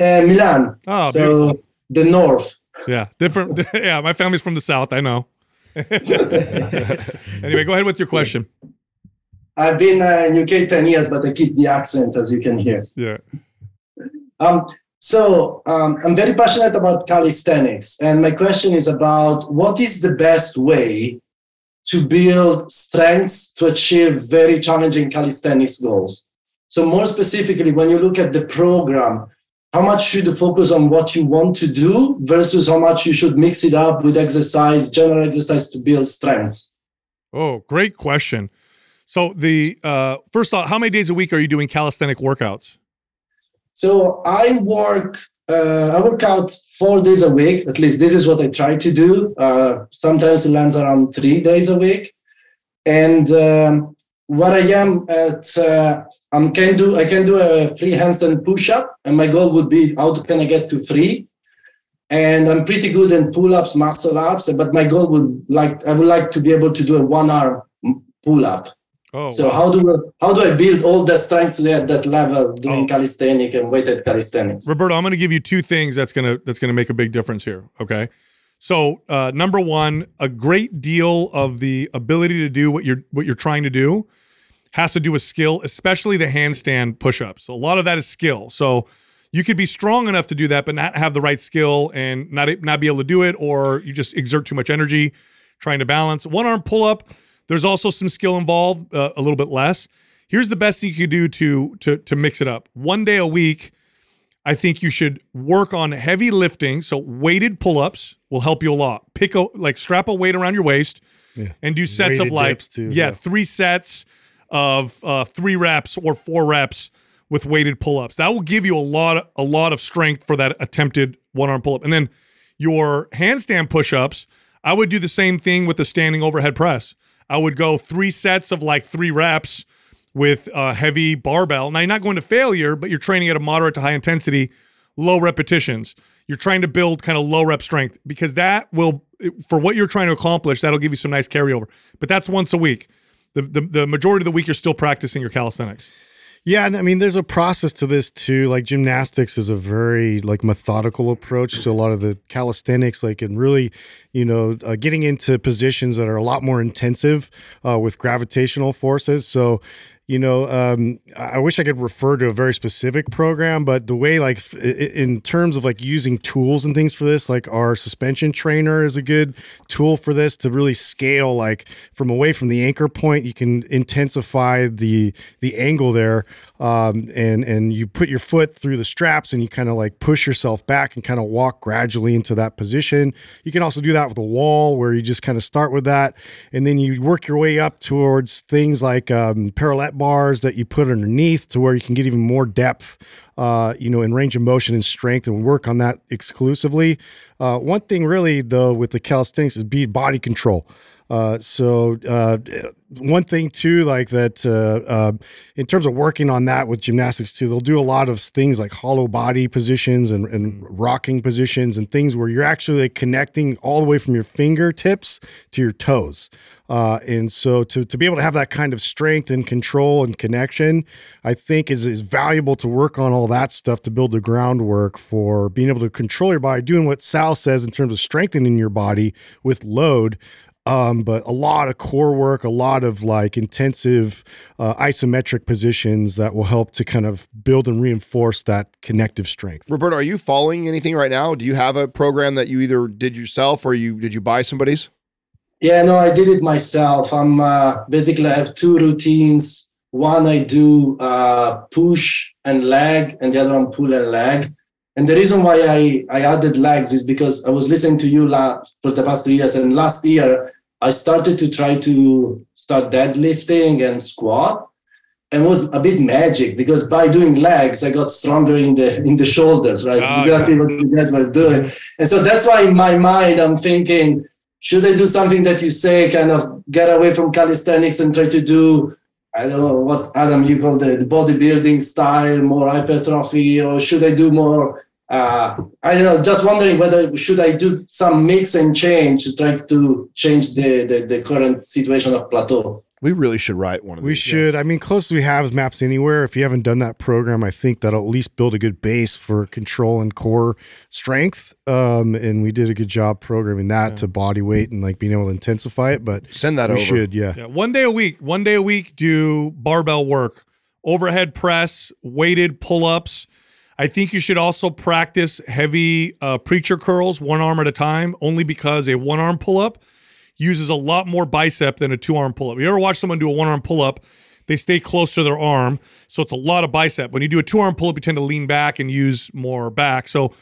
Uh, Milan, Oh, so beautiful. the north. Yeah, different. <laughs> Yeah, my family's from the south. I know. <laughs> anyway, go ahead with your question. I've been uh, in UK 10 years, but I keep the accent, as you can hear. Yeah. Um, so um, I'm very passionate about calisthenics, and my question is about what is the best way to build strengths to achieve very challenging calisthenics goals. So more specifically, when you look at the program, how much should you focus on what you want to do versus how much you should mix it up with exercise, general exercise to build strengths? Oh, great question. So the uh, first off, how many days a week are you doing calisthenic workouts? So I work. Uh, I work out four days a week. At least this is what I try to do. Uh, sometimes it lands around three days a week. And um, what I am at, uh, I can do. I can do a free handstand push-up, and my goal would be how can I get to three? And I'm pretty good in pull-ups, muscle-ups. But my goal would like I would like to be able to do a one-arm pull-up. Oh, So wow. how do I, how do I build all the strengths at that level doing Oh. calisthenic and weighted calisthenics? Roberto, I'm going to give you two things that's going to that's going to make a big difference here. Okay, so uh, number one, a great deal of the ability to do what you're what you're trying to do has to do with skill, especially the handstand push-ups. So a lot of that is skill. So you could be strong enough to do that, but not have the right skill and not not be able to do it, or you just exert too much energy trying to balance. One arm pull-up. There's also some skill involved, uh, a little bit less. Here's the best thing you could do to to to mix it up. One day a week, I think you should work on heavy lifting. So weighted pull-ups will help you a lot. Pick a like strap a weight around your waist Yeah. and do sets of Weighted like too, yeah, yeah. three sets of uh, three reps or four reps with weighted pull-ups. That will give you a lot a lot of strength for that attempted one-arm pull-up. And then your handstand push-ups, I would do the same thing with the standing overhead press. I would go three sets of like three reps with a heavy barbell. Now you're not going to failure, but you're training at a moderate to high intensity, low repetitions. You're trying to build kind of low rep strength because that will, for what you're trying to accomplish, that'll give you some nice carryover. But that's once a week. The, the, the majority of the week, you're still practicing your calisthenics. Yeah, and I mean, there's a process to this too. Like gymnastics is a very like methodical approach to a lot of the calisthenics, like and really, you know, uh, getting into positions that are a lot more intensive uh, with gravitational forces. So, you know, um, I wish I could refer to a very specific program, but the way like in terms of like using tools and things for this, like our suspension trainer is a good tool for this to really scale like from away from the anchor point. You can intensify the the angle there, um, and and you put your foot through the straps and you kind of like push yourself back and kind of walk gradually into that position. You can also do that with a wall where you just kind of start with that, and then you work your way up towards things like um, parallel bars that you put underneath to where you can get even more depth, uh, you know, in range of motion and strength, and work on that exclusively. Uh, one thing really though with the calisthenics is be body control. Uh, so uh, one thing too, like that, uh, uh, in terms of working on that with gymnastics too, they'll do a lot of things like hollow body positions and, and rocking positions and things where you're actually like connecting all the way from your fingertips to your toes. Uh, and so to, to be able to have that kind of strength and control and connection, I think is, is valuable to work on all that stuff to build the groundwork for being able to control your body, doing what Sal says in terms of strengthening your body with load um, but a lot of core work, a lot of like intensive uh, isometric positions that will help to kind of build and reinforce that connective strength. Roberto, are you following anything right now? Do you have a program that you either did yourself or you did you buy somebody's? Yeah, no, I did it myself. I'm uh, basically I have two routines. One I do uh, push and leg, and the other one pull and leg. And the reason why I, I added legs is because I was listening to you la- for the past two years, and last year I started to try to start deadlifting and squat, and it was a bit magic because by doing legs I got stronger in the in the shoulders, right? Ah, It's exactly what you guys were doing, and so that's why in my mind I'm thinking, should I do something that you say, kind of get away from calisthenics and try to do I don't know what Adam you call the, bodybuilding style, more hypertrophy, or should I do more? Uh, I don't know. Just wondering whether should I do some mix and change to try to change the the, the current situation of plateau. We really should write one of We these. We should. I mean, close we have is Maps Anywhere. If you haven't done that program, I think that'll at least build a good base for control and core strength. Um, and we did a good job programming that to body weight and like being able to intensify it. But Send that we over. should, yeah. Yeah, one day a week. One day a week, do barbell work, overhead press, weighted pull ups. I think you should also practice heavy uh, preacher curls, one arm at a time, only because a one arm pull up uses a lot more bicep than a two arm pull up. You ever watch someone do a one arm pull up? They stay close to their arm, so it's a lot of bicep. When you do a two arm pull up, you tend to lean back and use more back. So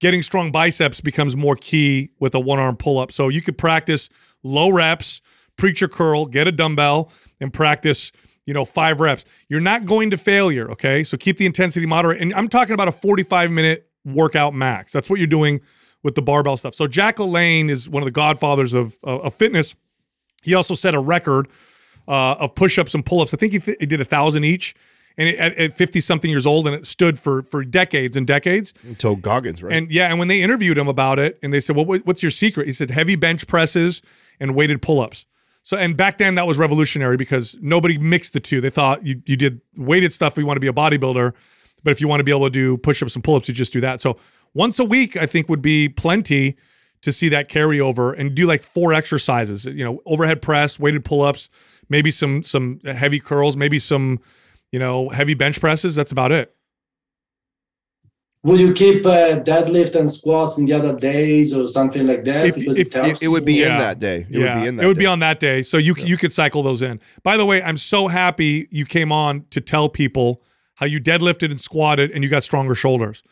getting strong biceps becomes more key with a one arm pull up. So you could practice low reps, preacher curl, get a dumbbell, and practice, you know, five reps. You're not going to failure, okay? So keep the intensity moderate. And I'm talking about a 45 minute workout max. That's what you're doing with the barbell stuff. So Jack LaLanne is one of the godfathers of, of, of fitness. He also set a record uh, of push-ups and pull-ups. I think he, th- he did a thousand each, and it, at 50 something years old, and it stood for for decades and decades. Until Goggins, right? And yeah, and when they interviewed him about it, and they said, "Well, what's your secret?" He said, "Heavy bench presses and weighted pull-ups." So, and back then that was revolutionary because nobody mixed the two. They thought you you did weighted stuff if you want to be a bodybuilder, but if you want to be able to do push-ups and pull-ups, you just do that. So once a week, I think would be plenty to see that carryover and do like four exercises. You know, overhead press, weighted pull-ups, maybe some some heavy curls, maybe some you know heavy bench presses. That's about it. Will you keep uh, deadlift and squats in the other days or something like that? If- if- it helps. it, it would be in that day. It would be in that. it would be on that day. So you you could cycle those in. By the way, I'm so happy you came on to tell people how you deadlifted and squatted and you got stronger shoulders.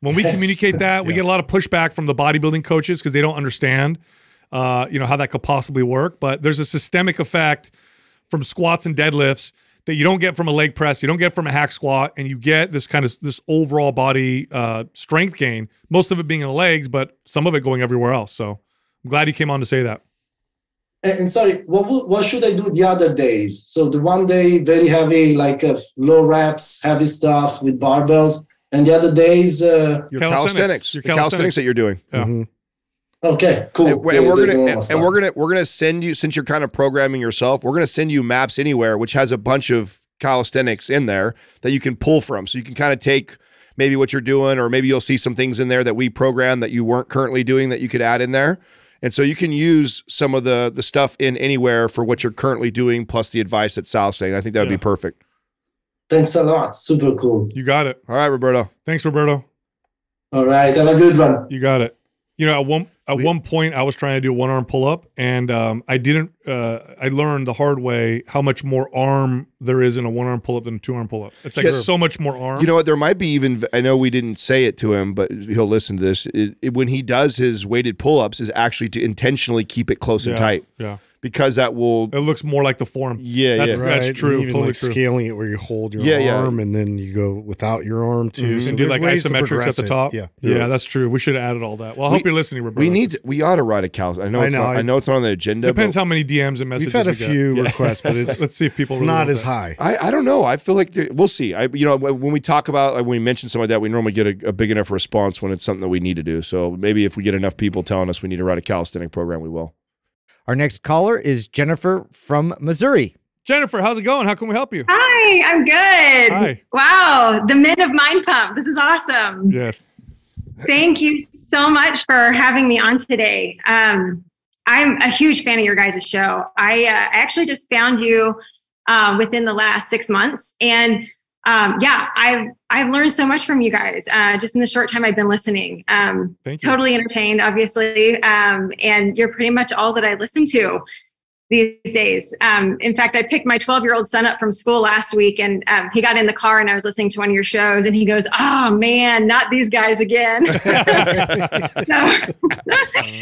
When we Yes. communicate that, we get a lot of pushback from the bodybuilding coaches because they don't understand, uh, you know, how that could possibly work. But there's a systemic effect from squats and deadlifts that you don't get from a leg press, you don't get from a hack squat, and you get this kind of this overall body uh, strength gain. Most of it being in the legs, but some of it going everywhere else. So I'm glad you came on to say that. And, and sorry, what what should I do the other days? So the one day very heavy, like uh, low reps, heavy stuff with barbells, and the other days, uh, Your Calisthenics. calisthenics, Your your calisthenics calisthenics. that you're doing. Yeah. Mhm. okay, cool. And, we're- and we're gonna and, and we're gonna we're gonna send you since you're kind of programming yourself. We're gonna send you Maps Anywhere, which has a bunch of calisthenics in there that you can pull from. So you can kind of take maybe what you're doing, or maybe you'll see some things in there that we program that you weren't currently doing that you could add in there. And so you can use some of the the stuff in anywhere for what you're currently doing, plus the advice that Sal's saying. I think that would Yeah. be perfect. Thanks a lot. Super cool. You got it. All right, Roberto. Thanks, Roberto. All right, have a good one. You got it. You know, at one at We- one point, I was trying to do a one arm pull up, and um, I didn't. Uh, I learned the hard way how much more arm there is in a one arm pull up than a two arm pull up. It's like Yes. so much more arm. You know what? There might be even. I know we didn't say it to him, but he'll listen to this. It, it- when he does his weighted pull-ups, is actually to intentionally keep it close and tight yeah, because that will. it looks more like the form. Yeah, That's yeah. That's true, and Even totally like true. scaling it where you hold your Yeah, yeah. arm and then you go without your arm too. Mhm. So and do like ways to isometrics at progress the it. top. Yeah. yeah, that's true. We should have added all that. Well, I hope you're listening, Roberto. We need. To, we ought to write a cal. I know. I It's know, Not, I, I- know it's not on the agenda. Depends but how many DMs and messages We've had a we get. few requests, but it's <laughs> Let's see if people it's really not as that. high. I, I don't know. I feel like there, we'll see. I you know when when we talk about like, when we mention something like that, we normally get a, a big enough response when it's something that we need to do. So maybe if we get enough people telling us we need to write a calisthenic program, we will. Our next caller is Jennifer from Missouri. Jennifer, how's it going? How can we help you? Hi, I'm good. Hi. Wow, the men of Mind Pump. This is awesome. Yes. Thank you so much for having me on today. Um, I'm a huge fan of your guys' show. I uh, actually just found you uh, within the last six months, and um, yeah, I've I've learned so much from you guys uh, just in the short time I've been listening. Um, totally entertained, obviously, um, and you're pretty much all that I listen to these days. Um, in fact, I picked my 12 year old son up from school last week, and um, he got in the car, and I was listening to one of your shows, and he goes, "Oh man, not these guys again." <laughs> so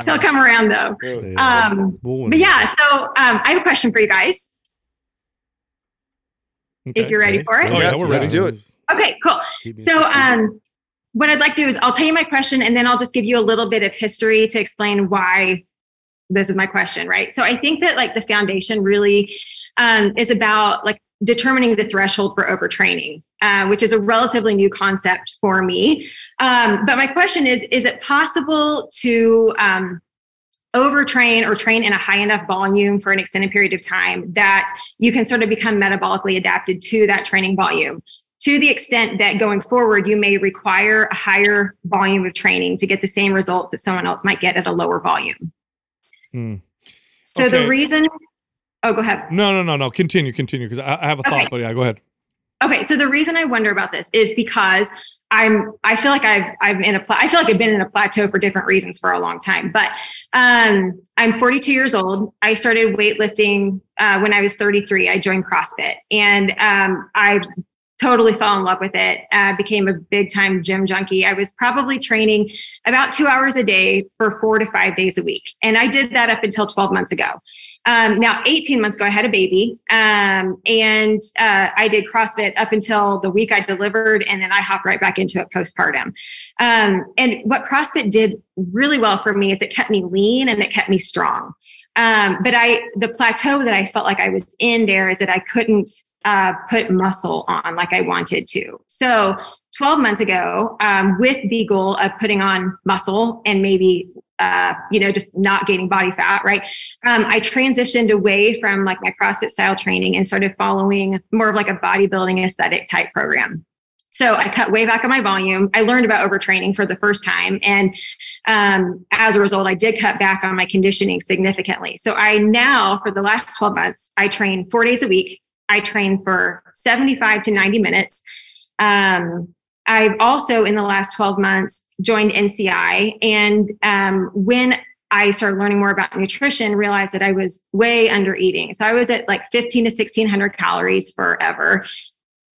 <laughs> he'll come around though. Um, but yeah, so um, I have a question for you guys. Okay. If you're ready for it. Oh, yeah, we're let's do it. Okay, cool. So, um, what I'd like to do is I'll tell you my question and then I'll just give you a little bit of history to explain why this is my question, right? So, I think that like the foundation really um, is about like determining the threshold for overtraining, uh, which is a relatively new concept for me. Um, but my question is: Is it possible to um, overtrain or train in a high enough volume for an extended period of time that you can sort of become metabolically adapted to that training volume? to the extent that going forward, you may require a higher volume of training to get the same results that someone else might get at a lower volume. Hmm. So Okay. the reason, oh, go ahead. No, no, no, no. Continue, continue, because I, I have a thought, Okay. but yeah, go ahead. Okay, so the reason I wonder about this is because I'm I feel like I've I've in a I feel like I've been in a plateau for different reasons for a long time. But um, I'm 42 years old. I started weightlifting uh, when I was 33. I joined CrossFit, and um, I totally fell in love with it. Uh, became a big time gym junkie. I was probably training about two hours a day for four to five days a week, and I did that up until 12 months ago. Um, now, 18 months ago, I had a baby, um, and uh, I did CrossFit up until the week I delivered, and then I hopped right back into it postpartum. Um, and what CrossFit did really well for me is it kept me lean and it kept me strong. Um, but I, the plateau that I felt like I was in there is that I couldn't uh, put muscle on like I wanted to. So 12 months ago, um, with the goal of putting on muscle and maybe, uh, you know, just not gaining body fat, right? Um, I transitioned away from like my CrossFit style training and started following more of like a bodybuilding aesthetic type program. So I cut way back on my volume. I learned about overtraining for the first time. And um, as a result, I did cut back on my conditioning significantly. So I now, for the last 12 months, I train four days a week. I train for 75 to 90 minutes. Um, I've also, in the last 12 months, joined NCI. And um, when I started learning more about nutrition, realized that I was way under eating. So I was at like 15 to 1600 calories forever.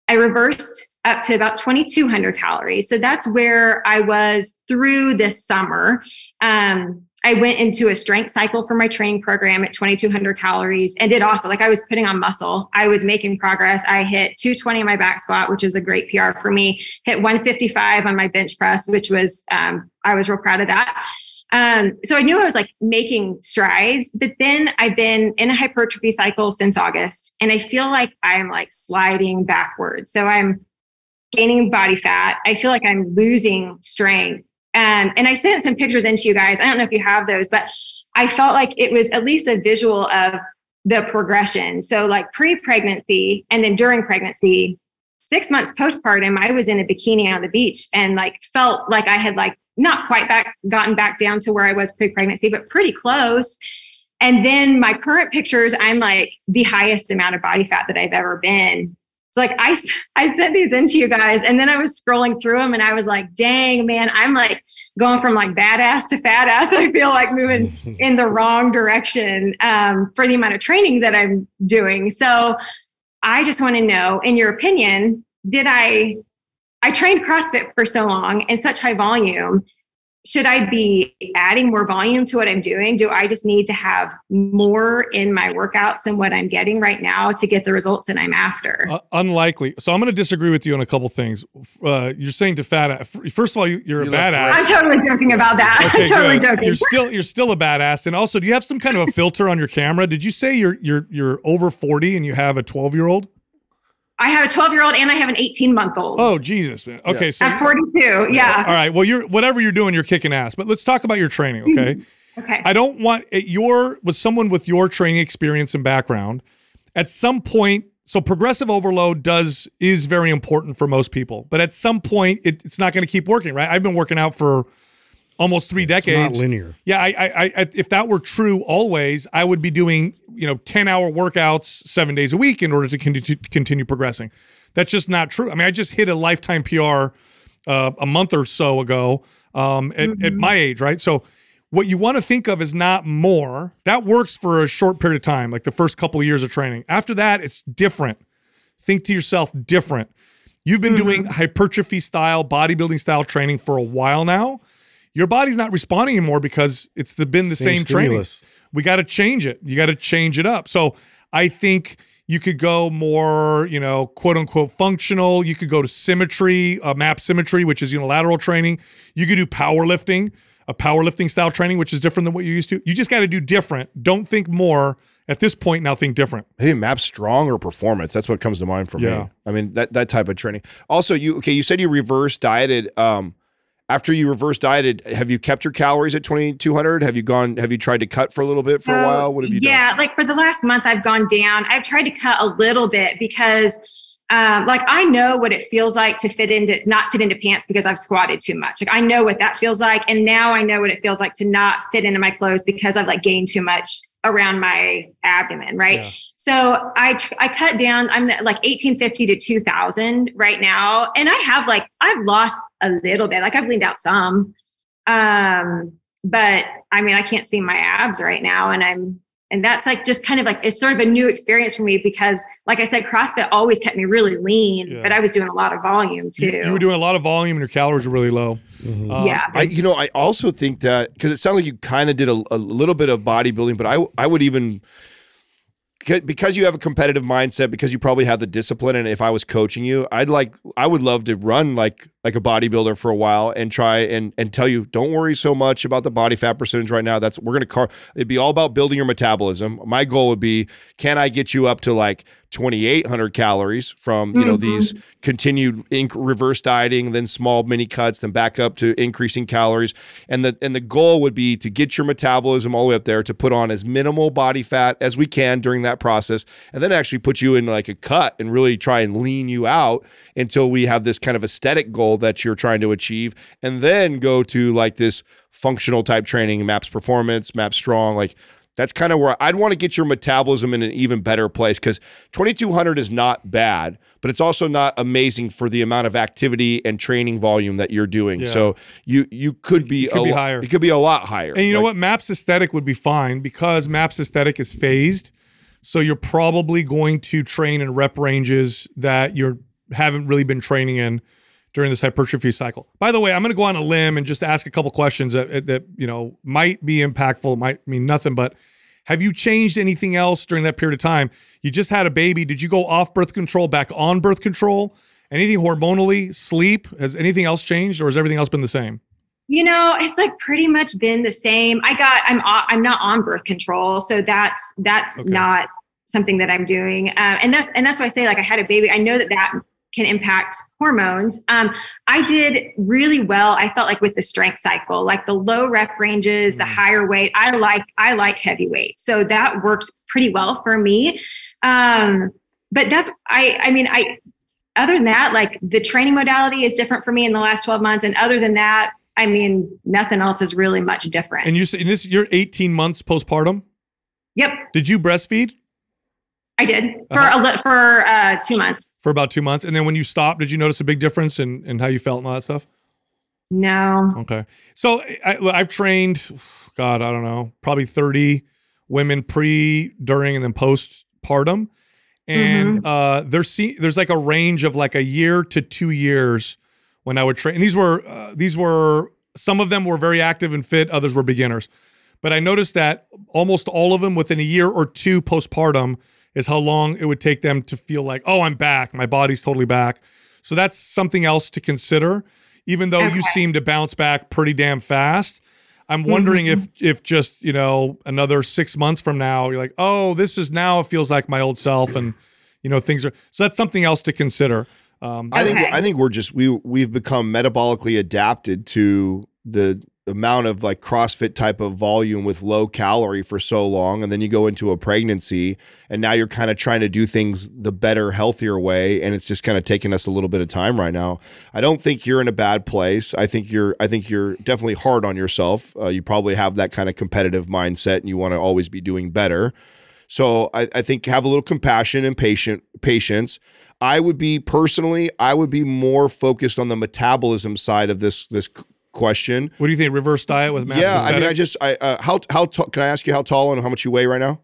I reversed up to about 2200 calories. So that's where I was through this summer. Um, I went into a strength cycle for my training program at 2200 calories and did also like I was putting on muscle. I was making progress. I hit 220 on my back squat, which is a great PR for me. Hit 155 on my bench press, which was um, I was real proud of that. Um, so I knew I was like making strides, but then I've been in a hypertrophy cycle since August, and I feel like I'm like sliding backwards. So I'm gaining body fat. I feel like I'm losing strength. Um, and I sent some pictures into you guys. I don't know if you have those, but I felt like it was at least a visual of the progression. So, like pre pregnancy and then during pregnancy, six months postpartum, I was in a bikini on the beach and like felt like I had like not quite back gotten back down to where I was pre pregnancy, but pretty close. And then my current pictures, I'm like the highest amount of body fat that I've ever been. It's like I, I sent these into you guys and then I was scrolling through them and I was like, dang, man, I'm like going from like badass to fat ass. <laughs> I feel like moving <laughs> in the wrong direction um, for the amount of training that I'm doing. So I just want to know, in your opinion, did I, I trained CrossFit for so long in such high volume should I be adding more volume to what I'm doing? Do I just need to have more in my workouts than what I'm getting right now to get the results that I'm after? Uh, unlikely. So I'm going to disagree with you on a couple things. Uh, you're saying to fat. First of all, you, you're You a left badass. I'm totally joking about that. Okay, <laughs> I'm totally good. joking. You're still you're still a badass. And also, do you have some kind of a filter on your camera? Did you say you're you're you're over 40 and you have a 12 year old? I have a 12 year old and I have an 18 month old. Oh Jesus, man. Okay, so At 42. Yeah. all right. Well, you're whatever you're doing, you're kicking ass. But let's talk about your training, okay? Mm-hmm. Okay. I don't want at your with someone with your training experience and background. At some point, so progressive overload does is very important for most people, but at some point, it, it's not going to keep working, right? I've been working out for almost three It's decades. not linear. Yeah, I, I, I, if that were true always, I would be doing you know ten hour workouts seven days a week in order to continue, continue progressing. That's just not true. I mean, I just hit a lifetime PR uh, a month or so ago um, at, at my age, right? So, what you want to think of is not more. That works for a short period of time, like the first couple of years of training. After that, it's different. Think to yourself, different. You've been doing hypertrophy style, bodybuilding style training for a while now. Your body's not responding anymore because it's the, been the Same same, training. We got to change it. You got to change it up. So I think you could go more, you know, quote unquote functional. You could go to symmetry, uh, map symmetry, which is unilateral training. You could do powerlifting, a powerlifting style training, which is different than what you're used to. You just got to do different. Don't think more at this point. Now think different. Hey, map strong or performance. That's what comes to mind for Yeah. me. I mean that that type of training. Also, you okay? You said you reverse dieted. Um, after you reverse dieted, have you kept your calories at twenty two hundred? Have you gone? Have you tried to cut for a little bit for a while? What have you done? yeah, like for the last month, I've gone down. I've tried to cut a little bit because, um, like, I know what it feels like to fit into not fit into pants because I've squatted too much. Like, I know what that feels like, and now I know what it feels like to not fit into my clothes because I've like gained too much around my abdomen, right? Yeah. So I I cut down. I'm like 1850 to 2000 right now, and I have like I've lost a little bit. Like I've leaned out some, um, but I mean I can't see my abs right now, and I'm and that's like just kind of like it's sort of a new experience for me because like I said, CrossFit always kept me really lean, Yeah. but I was doing a lot of volume too. You, you were doing a lot of volume and your calories were really low. Mhm. Um, yeah. I, you know, I also think that because it sounds like you kind of did a, a little bit of bodybuilding, but I, I would even because you have a competitive mindset, because you probably have the discipline, and if I was coaching you, I'd like, I would love to run like like a bodybuilder for a while and try and and tell you, don't worry so much about the body fat percentage right now. That's we're gonna car. It'd be all about building your metabolism. My goal would be, can I get you up to like 2,800 calories from you know mm-hmm. these continued inc- reverse dieting, then small mini cuts, then back up to increasing calories, and the and the goal would be to get your metabolism all the way up there to put on as minimal body fat as we can during that process, and then actually put you in like a cut and really try and lean you out until we have this kind of aesthetic goal that you're trying to achieve, and then go to like this functional type training, maps performance, maps strong, like. That's kind of where I'd want to get your metabolism in an even better place because 2200 is not bad, but it's also not amazing for the amount of activity and training volume that you're doing. Yeah. So you you could be could a be higher. It could be a lot higher. And you know what? Maps aesthetic would be fine because Maps aesthetic is phased. So you're probably going to train in rep ranges that you haven't really been training in during this hypertrophy cycle. By the way, I'm going to go on a limb and just ask a couple questions that, that you know might be impactful, might mean nothing, but have you changed anything else during that period of time? You just had a baby. Did you go off birth control, back on birth control? Anything hormonally, sleep? Has anything else changed, or has everything else been the same? You know, it's like pretty much been the same. I got I'm I'm not on birth control, so that's that's Okay. not something that I'm doing. Uh, and that's and that's why I say like I had a baby. I know that that can impact hormones. Um, I did really well. I felt like with the strength cycle, like the low rep ranges, the higher weight. I like I like heavy weight, so that worked pretty well for me. Um, but that's I I mean I other than that, like the training modality is different for me in the last 12 months. And other than that, I mean, nothing else is really much different. And you say this you're 18 months postpartum. yep, Did you breastfeed I did for Uh-huh. a for uh, two months. For about two months? And then when you stopped, did you notice a big difference in, in how you felt and all that stuff? No, Okay. So I, I've trained, God, I don't know, probably 30 women pre, during, and then postpartum. And uh, there's there's like a range of like a year to two years when I would train. And these were uh, these were some of them were very active and fit, others were beginners. But I noticed that almost all of them within a year or two postpartum is how long it would take them to feel like, oh, I'm back, my body's totally back. So that's something else to consider. Even though you seem to bounce back pretty damn fast, I'm wondering if if just you know another six months from now you're like, oh, this is now it feels like my old self, and you know things are. So that's something else to consider. Um, I think Okay. I think we're just we we've become metabolically adapted to the amount of like CrossFit type of volume with low calorie for so long. And then you go into a pregnancy and now you're kind of trying to do things the better, healthier way. And it's just kind of taking us a little bit of time right now. I don't think you're in a bad place. I think you're, I think you're definitely hard on yourself. Uh, you probably have that kind of competitive mindset and you want to always be doing better. So I, I think have a little compassion and patient patience. I would be personally, I would be more focused on the metabolism side of this this question. What do you think? Reverse diet with Maps yeah, I mean, I just, I uh, how how tall? Can I ask you how tall and how much you weigh right now?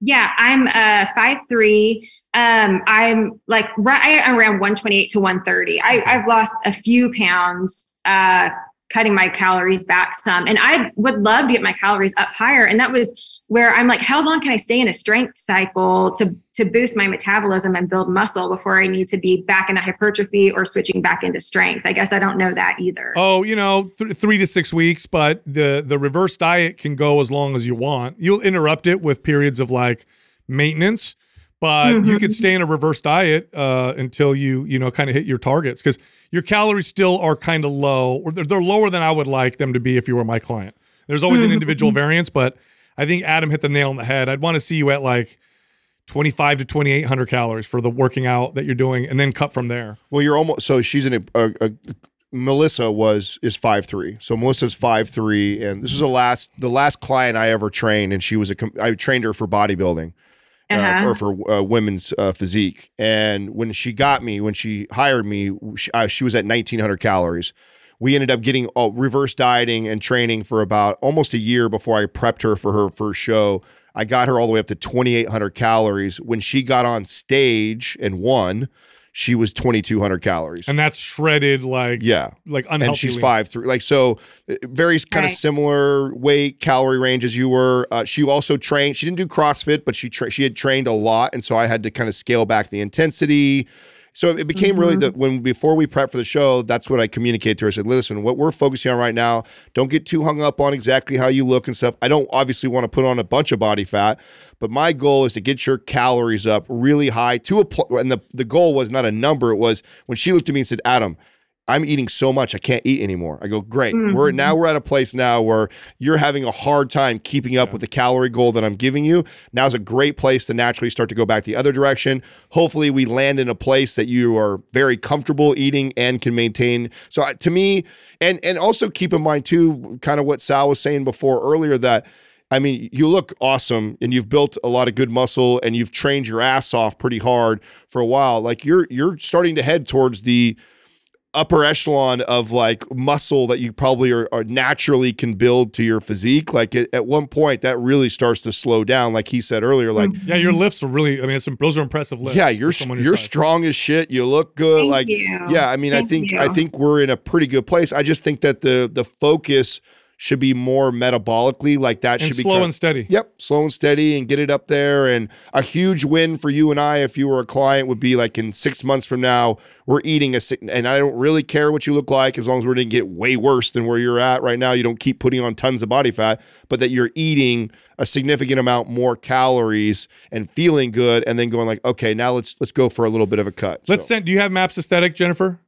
Yeah, I'm uh five three. Um, I'm like right around 128 to 130. I, I've lost a few pounds, uh, cutting my calories back some, and I would love to get my calories up higher. And that was where I'm like, how long can I stay in a strength cycle to to boost my metabolism and build muscle before I need to be back in into hypertrophy or switching back into strength? I guess I don't know that either. Oh, you know, th- three to six weeks, but the the reverse diet can go as long as you want. You'll interrupt it with periods of like maintenance, but you Mhm. could stay in a reverse diet uh, until you you know kind of hit your targets because your calories still are kind of low, or they're, they're lower than I would like them to be if you were my client. There's always an Mhm. individual variance, but I think Adam hit the nail on the head. I'd want to see you at like 25 to 2800 calories for the working out that you're doing, and then cut from there. Well, you're almost so she's in a, a, a Melissa was is five three. So Melissa's five three, and this was the last the last client I ever trained, and she was a com- I trained her for bodybuilding. Uh, Uh-huh. or for uh, women's uh, physique, and when she got me, when she hired me, she, uh, she was at 1900 calories. We ended up getting uh, reverse dieting and training for about almost a year before I prepped her for her first show. I got her all the way up to 2800 calories. When she got on stage and won, she was 2200 calories. And that's shredded like yeah. like unhealthy. And she's lean. five three, like so, uh, very kind of Right. similar weight calorie range as you were. Uh, she also trained. She didn't do CrossFit, but she tra- she had trained a lot, and so I had to kind of scale back the intensity. So it became really mm-hmm. that when before we prep for the show, that's what I communicated to her. I said, "Listen, what we're focusing on right now, don't get too hung up on exactly how you look and stuff. I don't obviously want to put on a bunch of body fat, but my goal is to get your calories up really high to a pl- and the the goal was not a number. It was when she looked at me and said, "Adam." I'm eating so much I can't eat anymore. I go, great. We're now we're at a place now where you're having a hard time keeping up with the calorie goal that I'm giving you. Now's a great place to naturally start to go back the other direction. Hopefully, we land in a place that you are very comfortable eating and can maintain. So uh, to me, and and also keep in mind too, kind of what Sal was saying before earlier that. I mean, you look awesome and you've built a lot of good muscle and you've trained your ass off pretty hard for a while. Like you're you're starting to head towards the upper echelon of like muscle that you probably are, are naturally can build to your physique. Like at, at one point, that really starts to slow down. Like he said earlier, like mm-hmm. Yeah, your lifts are really. I mean, it's, those are impressive lifts. yeah, you're your you're size. strong as shit. You look good. Thank like you. yeah, I mean, I think you. I think we're in a pretty good place. I just think that the the focus should be more metabolically. Like that and should be slow and steady. Yep, slow and steady and get it up there. And a huge win for you and I, if you were a client, would be like in six months from now, we're eating a, and I don't really care what you look like as long as we didn't get way worse than where you're at right now. You don't keep putting on tons of body fat, but that you're eating a significant amount more calories and feeling good, and then going like, okay, now let's let's go for a little bit of a cut. Let's So- send. Do you have Maps Aesthetic, Jennifer?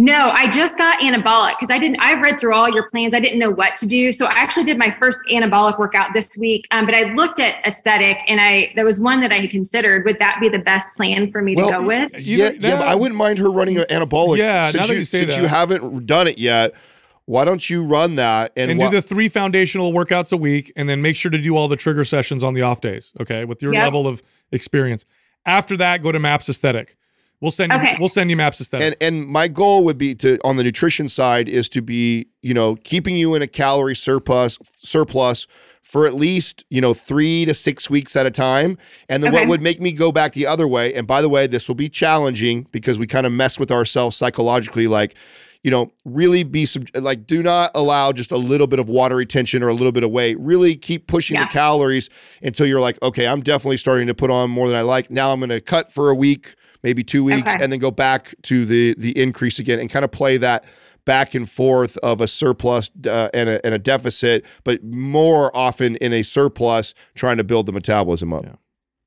No, I just got anabolic because I didn't. I read through all your plans. I didn't know what to do, so I actually did my first anabolic workout this week. Um, but I looked at aesthetic, and I there was one that I had considered. Would that be the best plan for me to go with? Yeah, Either- yeah, but I wouldn't mind her running an anabolic. Yeah, now since that you, you since that. you haven't done it yet, why don't you run that and, And wha- do the three foundational workouts a week, and then make sure to do all the trigger sessions on the off days. Okay, with your Yep. level of experience. After that, go to Maps Aesthetic. We'll send you. Okay. We'll send you Maps Aesthetic. and and my goal would be to on the nutrition side is to be you know keeping you in a calorie surplus surplus for at least you know three to six weeks at a time and then Okay. what would make me go back the other way and by the way this will be challenging because we kind of mess with ourselves psychologically like you know really be sub- like do not allow just a little bit of water retention or a little bit of weight really keep pushing Yeah. the calories until you're like okay i'm definitely starting to put on more than i like now i'm going to cut for a week maybe two weeks Okay. and then go back to the the increase again and kind of play that back and forth of a surplus uh, and, a, and a deficit but more often in a surplus trying to build the metabolism up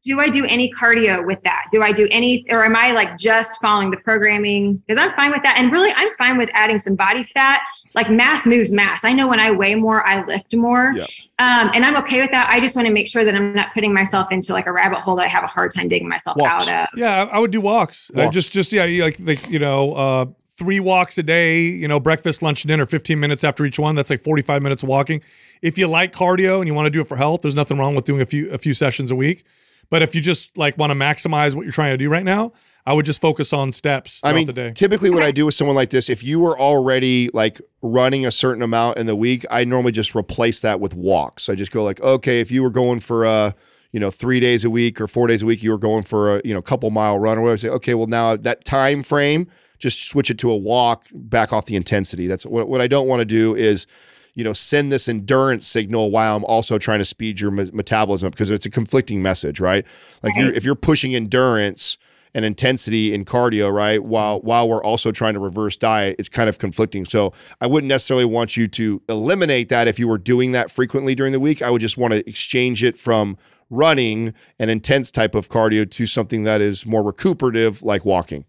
Do I do any cardio with that? Do I do any, or am I like just following the programming? Because I'm fine with that, and really, I'm fine with adding some body fat like mass moves mass. I know when I weigh more, I lift more. Yeah. Um, and I'm okay with that. I just want to make sure that I'm not putting myself into like a rabbit hole that I have a hard time digging myself Walks. out of. Yeah, I I would do walks. Uh, Walks. just, just yeah, like, like you know, uh, three walks a day. You know, breakfast, lunch, dinner, fifteen minutes after each one. That's like forty-five minutes of walking. If you like cardio and you want to do it for health, there's nothing wrong with doing a few a few sessions a week. But if you just like want to maximize what you're trying to do right now, I would just focus on steps I mean, the day. typically what I do with someone like this, if you were already like running a certain amount in the week, I normally just replace that with walks. I just go like, okay, if you were going for uh, you know, three days a week or four days a week, you were going for a you know couple mile run or whatever. Say, okay, well now that time frame, just switch it to a walk, back off the intensity. That's what what I don't want to do is. You know, send this endurance signal while I'm also trying to speed your me- metabolism up because it's a conflicting message, right? Like you're, if you're pushing endurance, and intensity in cardio, right? While while we're also trying to reverse diet, it's kind of conflicting. So I wouldn't necessarily want you to eliminate that if you were doing that frequently during the week. I would just want to exchange it from running an intense type of cardio to something that is more recuperative, like walking.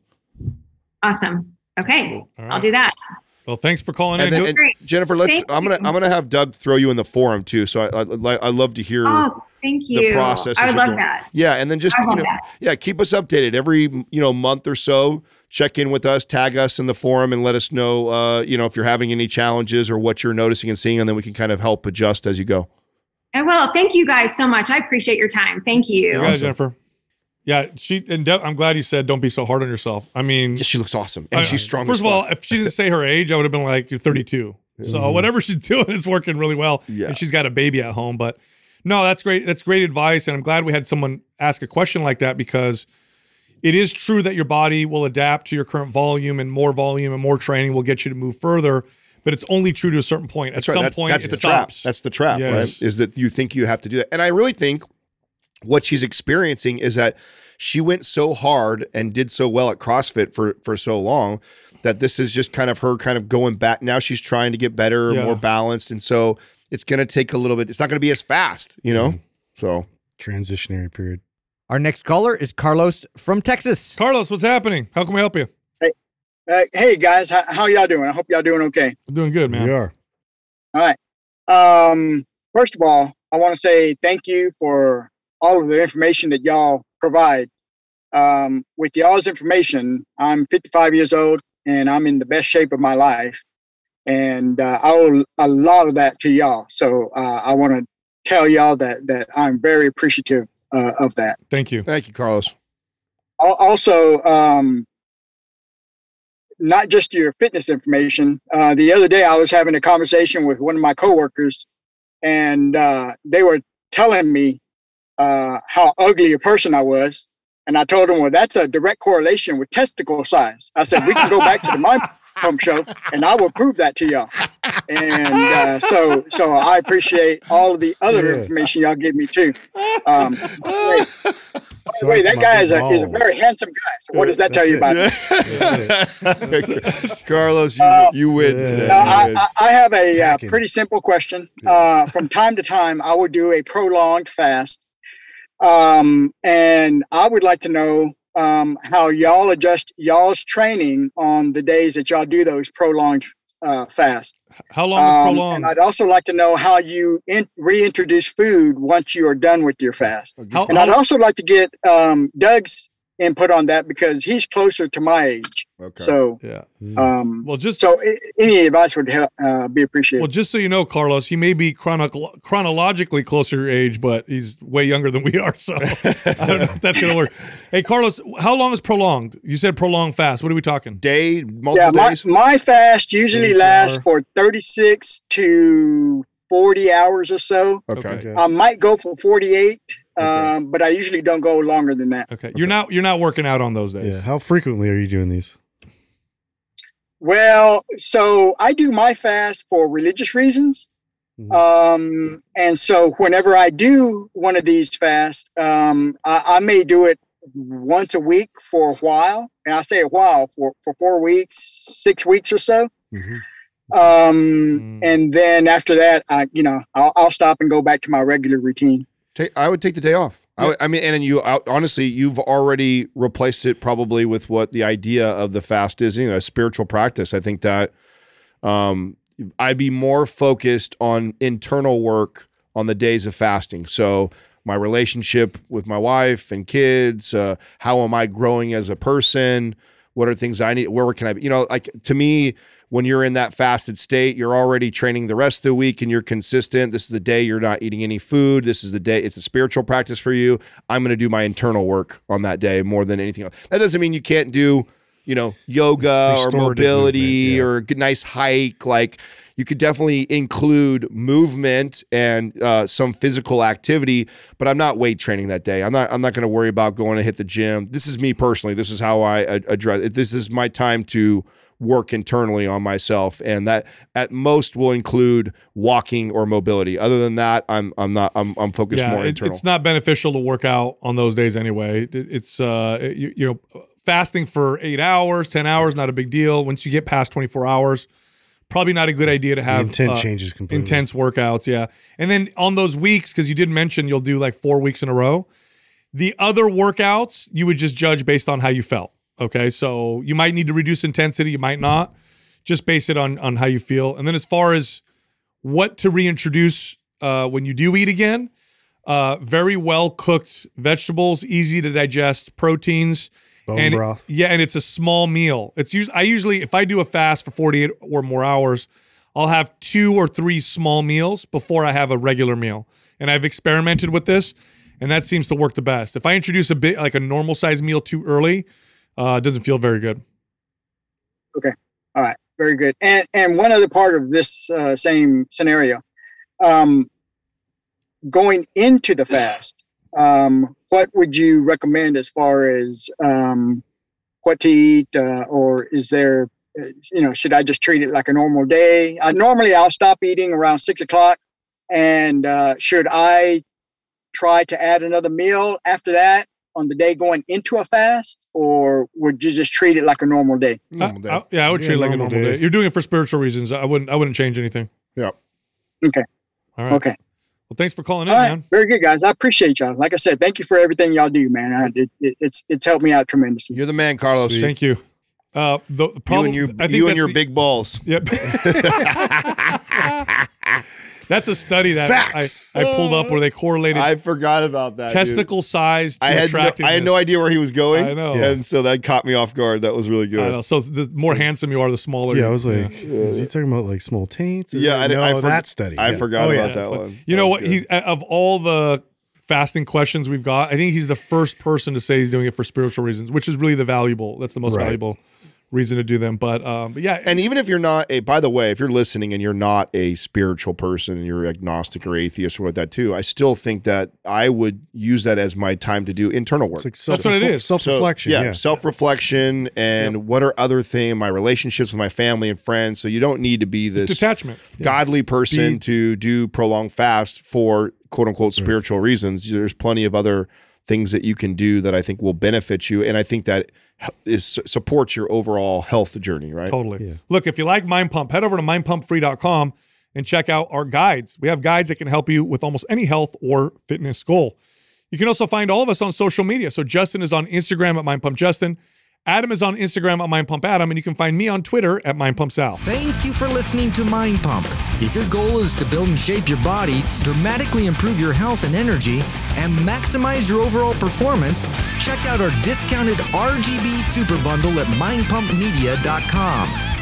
Awesome. Okay. All I'll do that. Well, thanks for calling And, in. then, and Jennifer, let's. Thank I'm gonna you. I'm gonna have Doug throw you in the forum too. So I I, I love to hear. Oh, thank you. the process I as would love that. Yeah, and then just you know, that. yeah, keep us updated every you know month or so. Check in with us, tag us in the forum, and let us know uh, you know if you're having any challenges or what you're noticing and seeing, and then we can kind of help adjust as you go. I will. Thank you guys so much. I appreciate your time. Thank you. You got it, Jennifer. Yeah, she and De- I'm glad you said don't be so hard on yourself. I mean, she looks awesome, and I- she's strong. First of all, if she didn't say her age, I would have been like, "You're 32." So mm-hmm. whatever she's <laughs> doing is working really well. Yeah. and she's got a baby at home. But no, that's great. That's great advice, and I'm glad we had someone ask a question like that because it is true that your body will adapt to your current volume, and more volume and more training will get you to move further. But it's only true to a certain point. that's At right. some That's, point, that's it the stops. trap. That's the trap, Yes. right? Is that you think you have to do that, and I really think what she's experiencing is that she went so hard and did so well at CrossFit for for so long that this is just kind of her kind of going back. Now she's trying to get better, Yeah. more balanced, and so it's going to take a little bit. It's not going to be as fast, you know. So Transitionary period. Our next caller is Carlos from Texas. Carlos, what's happening? How can we help you? Uh, hey guys, how, how y'all doing? I hope y'all doing okay. I'm doing good, man. We are. All right. Um, first of all, I want to say thank you for all of the information that y'all provide. Um, with y'all's information, I'm 55 years old and I'm in the best shape of my life, and uh, I owe a lot of that to y'all. So uh, I want to tell y'all that that I'm very appreciative uh, of that. Thank you. thank you, Carlos. Also um, not just your fitness information uh, the other day i was having a conversation with one of my coworkers and uh, they were telling me uh, how ugly a person i was and i told him, well that's a direct correlation with testicle size i said we can go back to the mind <laughs> pump show and i will prove that to y'all and uh, so so i appreciate all of the other Yeah. information y'all give me too um, wait, Sorry wait that guy is a, is a very handsome guy so what does that tell That's you it. about <laughs> Carlos, you, Uh, you win yeah. today. Now, I, Yes. I, I have a uh, pretty simple question. Uh, from time to time, I would do a prolonged fast. Um, and I would like to know um, how y'all adjust y'all's training on the days that y'all do those prolonged uh, fasts. How long is Um, prolonged? and I'd also like to know how you in, reintroduce food once you are done with your fast. How- And I'd also like to get um, Doug's input on that because he's closer to my age. Okay. So, yeah. um, Well, just so any advice would help, uh, be appreciated. Well, just so you know, Carlos, he may be chrono- chronologically closer to your age, but he's way younger than we are. So <laughs> I don't know if that's going to work. Hey, Carlos, how long is prolonged? You said prolonged fast. What are we talking? Day, multiple yeah, my, days. my fast usually 24 lasts hour. for 36 to 40 hours or so. Okay. Okay. I might go for 48, Okay. um, but I usually don't go longer than that. Okay. You're not you're not working out on those days. Yeah. How frequently are you doing these? Well, so I do my fast for religious reasons. Mhm. Um, and so whenever I do one of these fasts, um, I, I may do it once a week for a while. And I say a while for, for four weeks, six weeks or so. Mhm. Um, Mm. and then after that, I, you know, I'll, I'll stop and go back to my regular routine. Take, I would take the day off. I, I mean, and you uh, honestly, you've already replaced it probably with what the idea of the fast is. You know, a spiritual practice. I think that um, I'd be more focused on internal work on the days of fasting. So my relationship with my wife and kids, uh, how am I growing as a person? What are things I need? Where can I be? You know, like to me, when you're in that fasted state, you're already training the rest of the week and you're consistent. This is the day you're not eating any food. This is the day it's a spiritual practice for you. I'm going to do my internal work on that day more than anything else. That doesn't mean you can't do, you know, yoga or mobility movement, yeah. or a nice hike. Like you could definitely include movement and uh, some physical activity, but I'm not weight training that day. I'm not. I'm not going to worry about going to hit the gym. This is me personally. This is how I address. it. This is my time to work internally on myself, and that at most will include walking or mobility. Other than that, I'm I'm not. I'm I'm focused yeah, more it- internal. it's not beneficial to work out on those days anyway. It- It's uh, you, you know, fasting for eight hours, ten hours, not a big deal. Once you get past twenty four hours, probably not a good idea to have intent uh, changes completely. intense workouts. Yeah, and then on those weeks, because you did mention you'll do like four weeks in a row. The other workouts you would just judge based on how you felt. Okay, so you might need to reduce intensity, you might not. Just base it on on how you feel. And then as far as what to reintroduce uh, when you do eat again, uh, very well cooked vegetables, easy to digest, proteins. Bone and broth. yeah, and it's a small meal. It's usually I usually if I do a fast for 48 or more hours, I'll have two or three small meals before I have a regular meal. And I've experimented with this, and that seems to work the best. If I introduce a bit like a normal size meal too early, uh, doesn't feel very good. Okay. All right, very good. And and one other part of this uh, same scenario, um, going into the fast, um, what would you recommend as far as um, what to eat, uh, or is there, uh, you know, should I just treat it like a normal day? Uh, normally, I'll stop eating around six o'clock, and uh, should I try to add another meal after that on the day going into a fast, or would you just treat it like a normal day? Normal day. I- I- yeah, I would Yeah, treat it like a normal normal day. day. You're doing it for spiritual reasons. I wouldn't. I wouldn't change anything. yeah. Okay. All right. Okay. Well, thanks for calling in, All right, man. very good, guys. I appreciate y'all. Like I said, thank you for everything y'all do, man. I, it, it, it's it's helped me out tremendously. You're the man, Carlos. Thank you. Uh, the, the You and your, I think you and your the- big balls. Yep. <laughs> <laughs> That's a study that I, Facts. I pulled up where they correlated I forgot about that. dude. testicle size to I had no. I had no idea where he was going. I know. and so that caught me off guard. That was really I good. know. So the more handsome you are, the smaller. Yeah, you- I was like, is he talking about like small taints? Yeah, I, no, I forg- that study. I yeah. forgot Oh, yeah. about that That's one. You That know was what? He uh, of all the fasting questions we've got, I think he's the first person to say he's doing it for spiritual reasons, which is really the valuable. That's the most Right. valuable reason to do them. But um, but yeah, And even if you're not a, by the way, if you're listening and you're not a spiritual person and you're agnostic or atheist or what that too, I still think that I would use that as my time to do internal work. It's like self, That's what it is. Self So, reflection. yeah, yeah. self reflection and what are other things, my relationships with my family and friends. So you don't need to be this detachment. godly person Be- to do prolonged fast for quote unquote spiritual reasons. There's plenty of other things that you can do that I think will benefit you, and I think that is supports your overall health journey. Right? Totally. Yeah. Look, if you like Mind Pump, head over to mindpumpfree.com and check out our guides. We have guides that can help you with almost any health or fitness goal. You can also find all of us on social media. So Justin is on Instagram at mindpumpjustin. Adam is on Instagram at Mind Pump Adam, and you can find me on Twitter at mindpumpsal. Thank you for listening to Mind Pump. If your goal is to build and shape your body, dramatically improve your health and energy, and maximize your overall performance, check out our discounted RGB Super Bundle at mindpumpmedia.com.